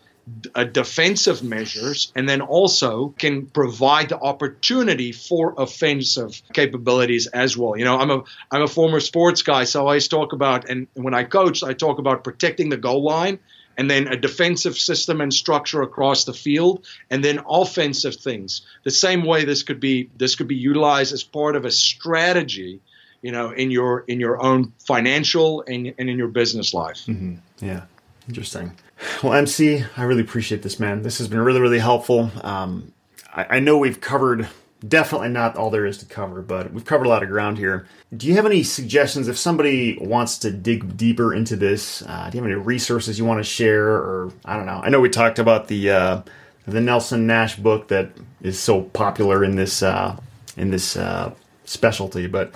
uh, defensive measures and then also can provide the opportunity for offensive capabilities as well. You know, I'm a I'm a former sports guy, so I always talk about and when I coach, I talk about protecting the goal line and then a defensive system and structure across the field and then offensive things. The same way this could be this could be utilized as part of a strategy you know in your in your own financial and, and in your business life mm-hmm. yeah interesting well, MC, I really appreciate this, man. This has been really, really helpful. Um, I, I know we've covered definitely not all there is to cover, but we've covered a lot of ground here. Do you have any suggestions if somebody wants to dig deeper into this? Uh, do you have any resources you want to share, or I don't know? I know we talked about the uh, the Nelson Nash book that is so popular in this uh, in this uh, specialty, but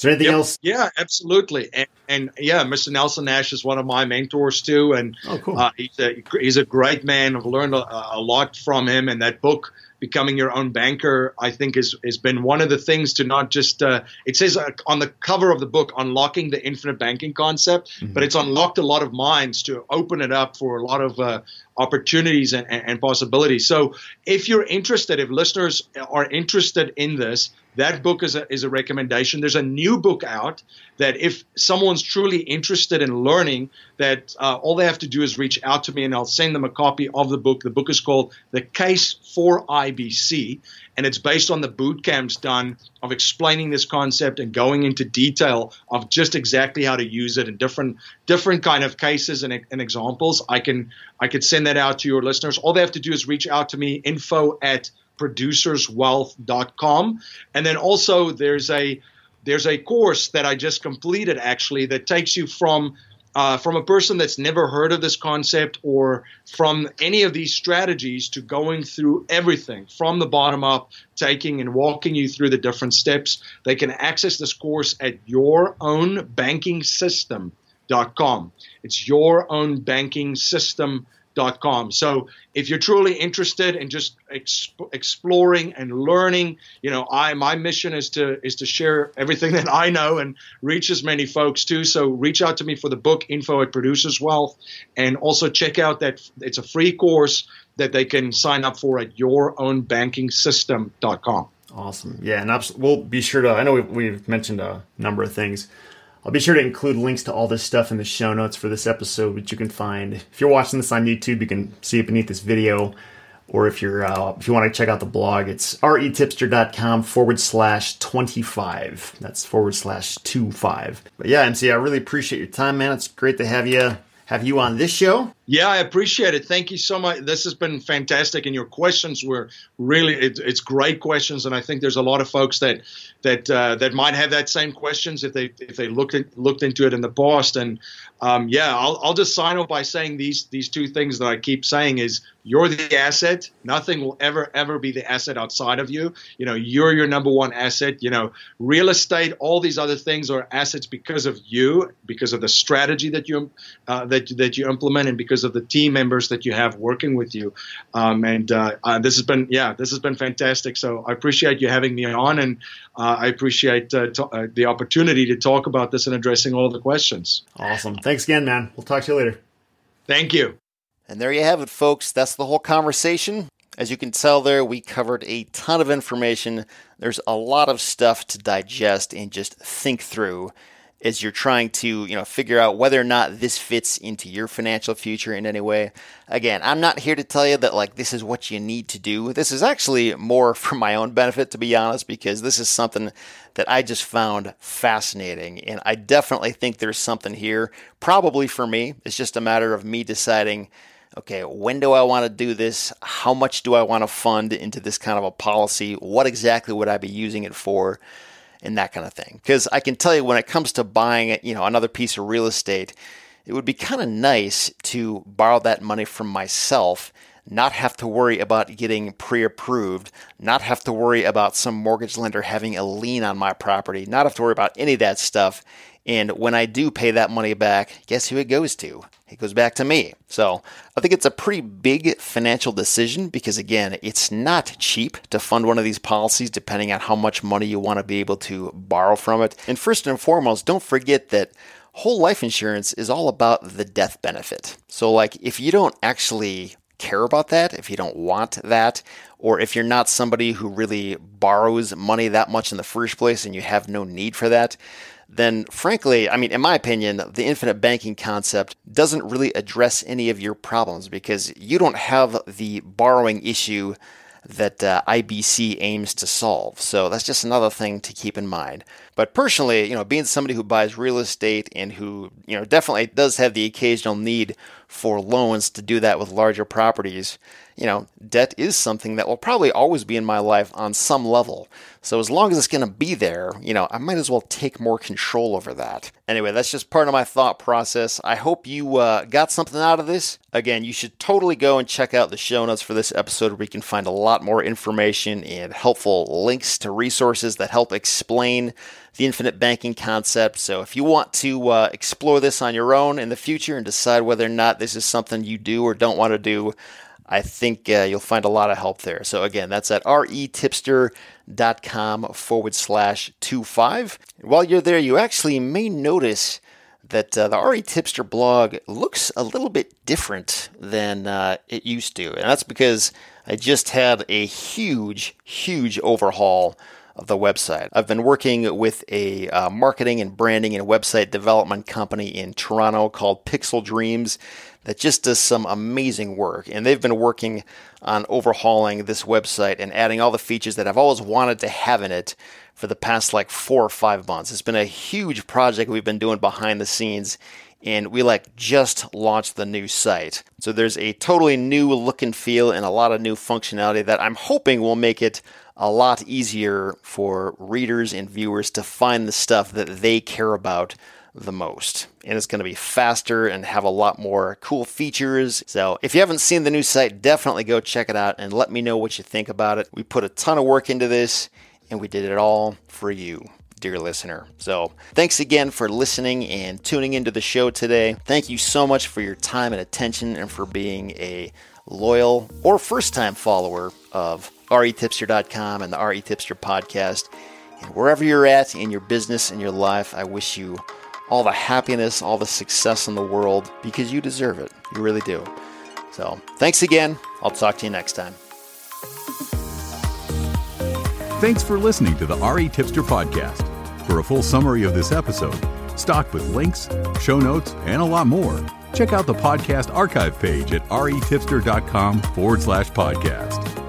is there anything yep. else? Yeah, absolutely. And, and, yeah, Mr. Nelson Nash is one of my mentors too, and oh, cool. uh, he's a he's a great man. I've learned a, a, lot from him, and that book, "Becoming Your Own Banker," I think has has been one of the things to not just. Uh, it says uh, on the cover of the book, "Unlocking the Infinite Banking Concept," mm-hmm. but it's unlocked a lot of minds to open it up for a lot of uh, opportunities and, and, possibilities. So, if you're interested, if listeners are interested in this, that book is a, is a recommendation. There's a new book out that if someone's truly interested in learning, that uh, all they have to do is reach out to me and I'll send them a copy of the book. The book is called The Case for IBC, and it's based on the boot camps done of explaining this concept and going into detail of just exactly how to use it in different different kind of cases and, and examples. I can I could send that out to your listeners. All they have to do is reach out to me, info at producerswealth.com. And then also there's a there's a course that I just completed actually that takes you from uh, from a person that's never heard of this concept or from any of these strategies to going through everything from the bottom up, taking and walking you through the different steps. They can access this course at your own banking system.com. It's your system.com Com. So if you're truly interested in just exp- exploring and learning, you know, I my mission is to is to share everything that I know and reach as many folks too. So reach out to me for the book info at Producers Wealth, and also check out that it's a free course that they can sign up for at yourownbankingsystem.com. Awesome. Yeah, and we'll be sure to. I know we've, we've mentioned a number of things I'll be sure to include links to all this stuff in the show notes for this episode, which you can find. If you're watching this on YouTube, you can see it beneath this video. Or if you're uh, if you want to check out the blog, it's retipster.com forward slash 25. That's forward slash 25. But yeah, MC, I really appreciate your time, man. It's great to have you have you on this show. Yeah, I appreciate it. Thank you so much. This has been fantastic, and your questions were really it, it's great questions, and I think there's a lot of folks that that uh, that might have that same questions if they if they looked at, looked into it in the past. And um, yeah, I'll, I'll just sign off by saying these these two things that I keep saying is you're the asset. Nothing will ever ever be the asset outside of you. You know, you're your number one asset. You know, real estate, all these other things are assets because of you, because of the strategy that you uh, that that you implement, and because because of the team members that you have working with you. Um, and uh, uh, this has been, yeah, this has been fantastic. So I appreciate you having me on, and uh, I appreciate uh, to, uh, the opportunity to talk about this and addressing all the questions. Awesome. Thanks again, man. We'll talk to you later. Thank you. And there you have it, folks. That's the whole conversation. As you can tell there, we covered a ton of information. There's a lot of stuff to digest and just think through as you're trying to, you know, figure out whether or not this fits into your financial future in any way. Again, I'm not here to tell you that like this is what you need to do. This is actually more for my own benefit to be honest because this is something that I just found fascinating and I definitely think there's something here probably for me. It's just a matter of me deciding okay, when do I want to do this? How much do I want to fund into this kind of a policy? What exactly would I be using it for? And that kind of thing. Because I can tell you when it comes to buying, you know, another piece of real estate, it would be kind of nice to borrow that money from myself, not have to worry about getting pre-approved, not have to worry about some mortgage lender having a lien on my property, not have to worry about any of that stuff. And when I do pay that money back, guess who it goes to? It goes back to me. So I think it's a pretty big financial decision because, again, it's not cheap to fund one of these policies depending on how much money you want to be able to borrow from it. And first and foremost, don't forget that whole life insurance is all about the death benefit. So, like, if you don't actually care about that, if you don't want that, or if you're not somebody who really borrows money that much in the first place and you have no need for that, then frankly, I mean, in my opinion, the infinite banking concept doesn't really address any of your problems because you don't have the borrowing issue that uh, IBC aims to solve. So that's just another thing to keep in mind. But personally, you know, being somebody who buys real estate and who, you know, definitely does have the occasional need for loans to do that with larger properties, you know, debt is something that will probably always be in my life on some level. So as long as it's going to be there, you know, I might as well take more control over that. Anyway, that's just part of my thought process. I hope you uh, got something out of this. Again, you should totally go and check out the show notes for this episode where you can find a lot more information and helpful links to resources that help explain the infinite banking concept. So if you want to uh, explore this on your own in the future and decide whether or not this is something you do or don't want to do, I think uh, you'll find a lot of help there. So again, that's at retipster.com forward slash two five. While you're there, you actually may notice that uh, the RE Tipster blog looks a little bit different than uh, it used to. And that's because I just had a huge, huge overhaul of the website. I've been working with a uh, marketing and branding and website development company in Toronto called Pixel Dreams that just does some amazing work. And they've been working on overhauling this website and adding all the features that I've always wanted to have in it for the past like four or five months. It's been a huge project we've been doing behind the scenes. And we like just launched the new site. So there's a totally new look and feel and a lot of new functionality that I'm hoping will make it a lot easier for readers and viewers to find the stuff that they care about the most. And it's going to be faster and have a lot more cool features. So if you haven't seen the new site, definitely go check it out and let me know what you think about it. We put a ton of work into this and we did it all for you. Dear listener. So, thanks again for listening and tuning into the show today. Thank you so much for your time and attention and for being a loyal or first time follower of retipster.com and the ReTipster podcast. And wherever you're at in your business and your life, I wish you all the happiness, all the success in the world because you deserve it. You really do. So, thanks again. I'll talk to you next time. Thanks for listening to the RE Tipster podcast. For a full summary of this episode, stocked with links, show notes, and a lot more, check out the podcast archive page at retipster.com forward slash podcast.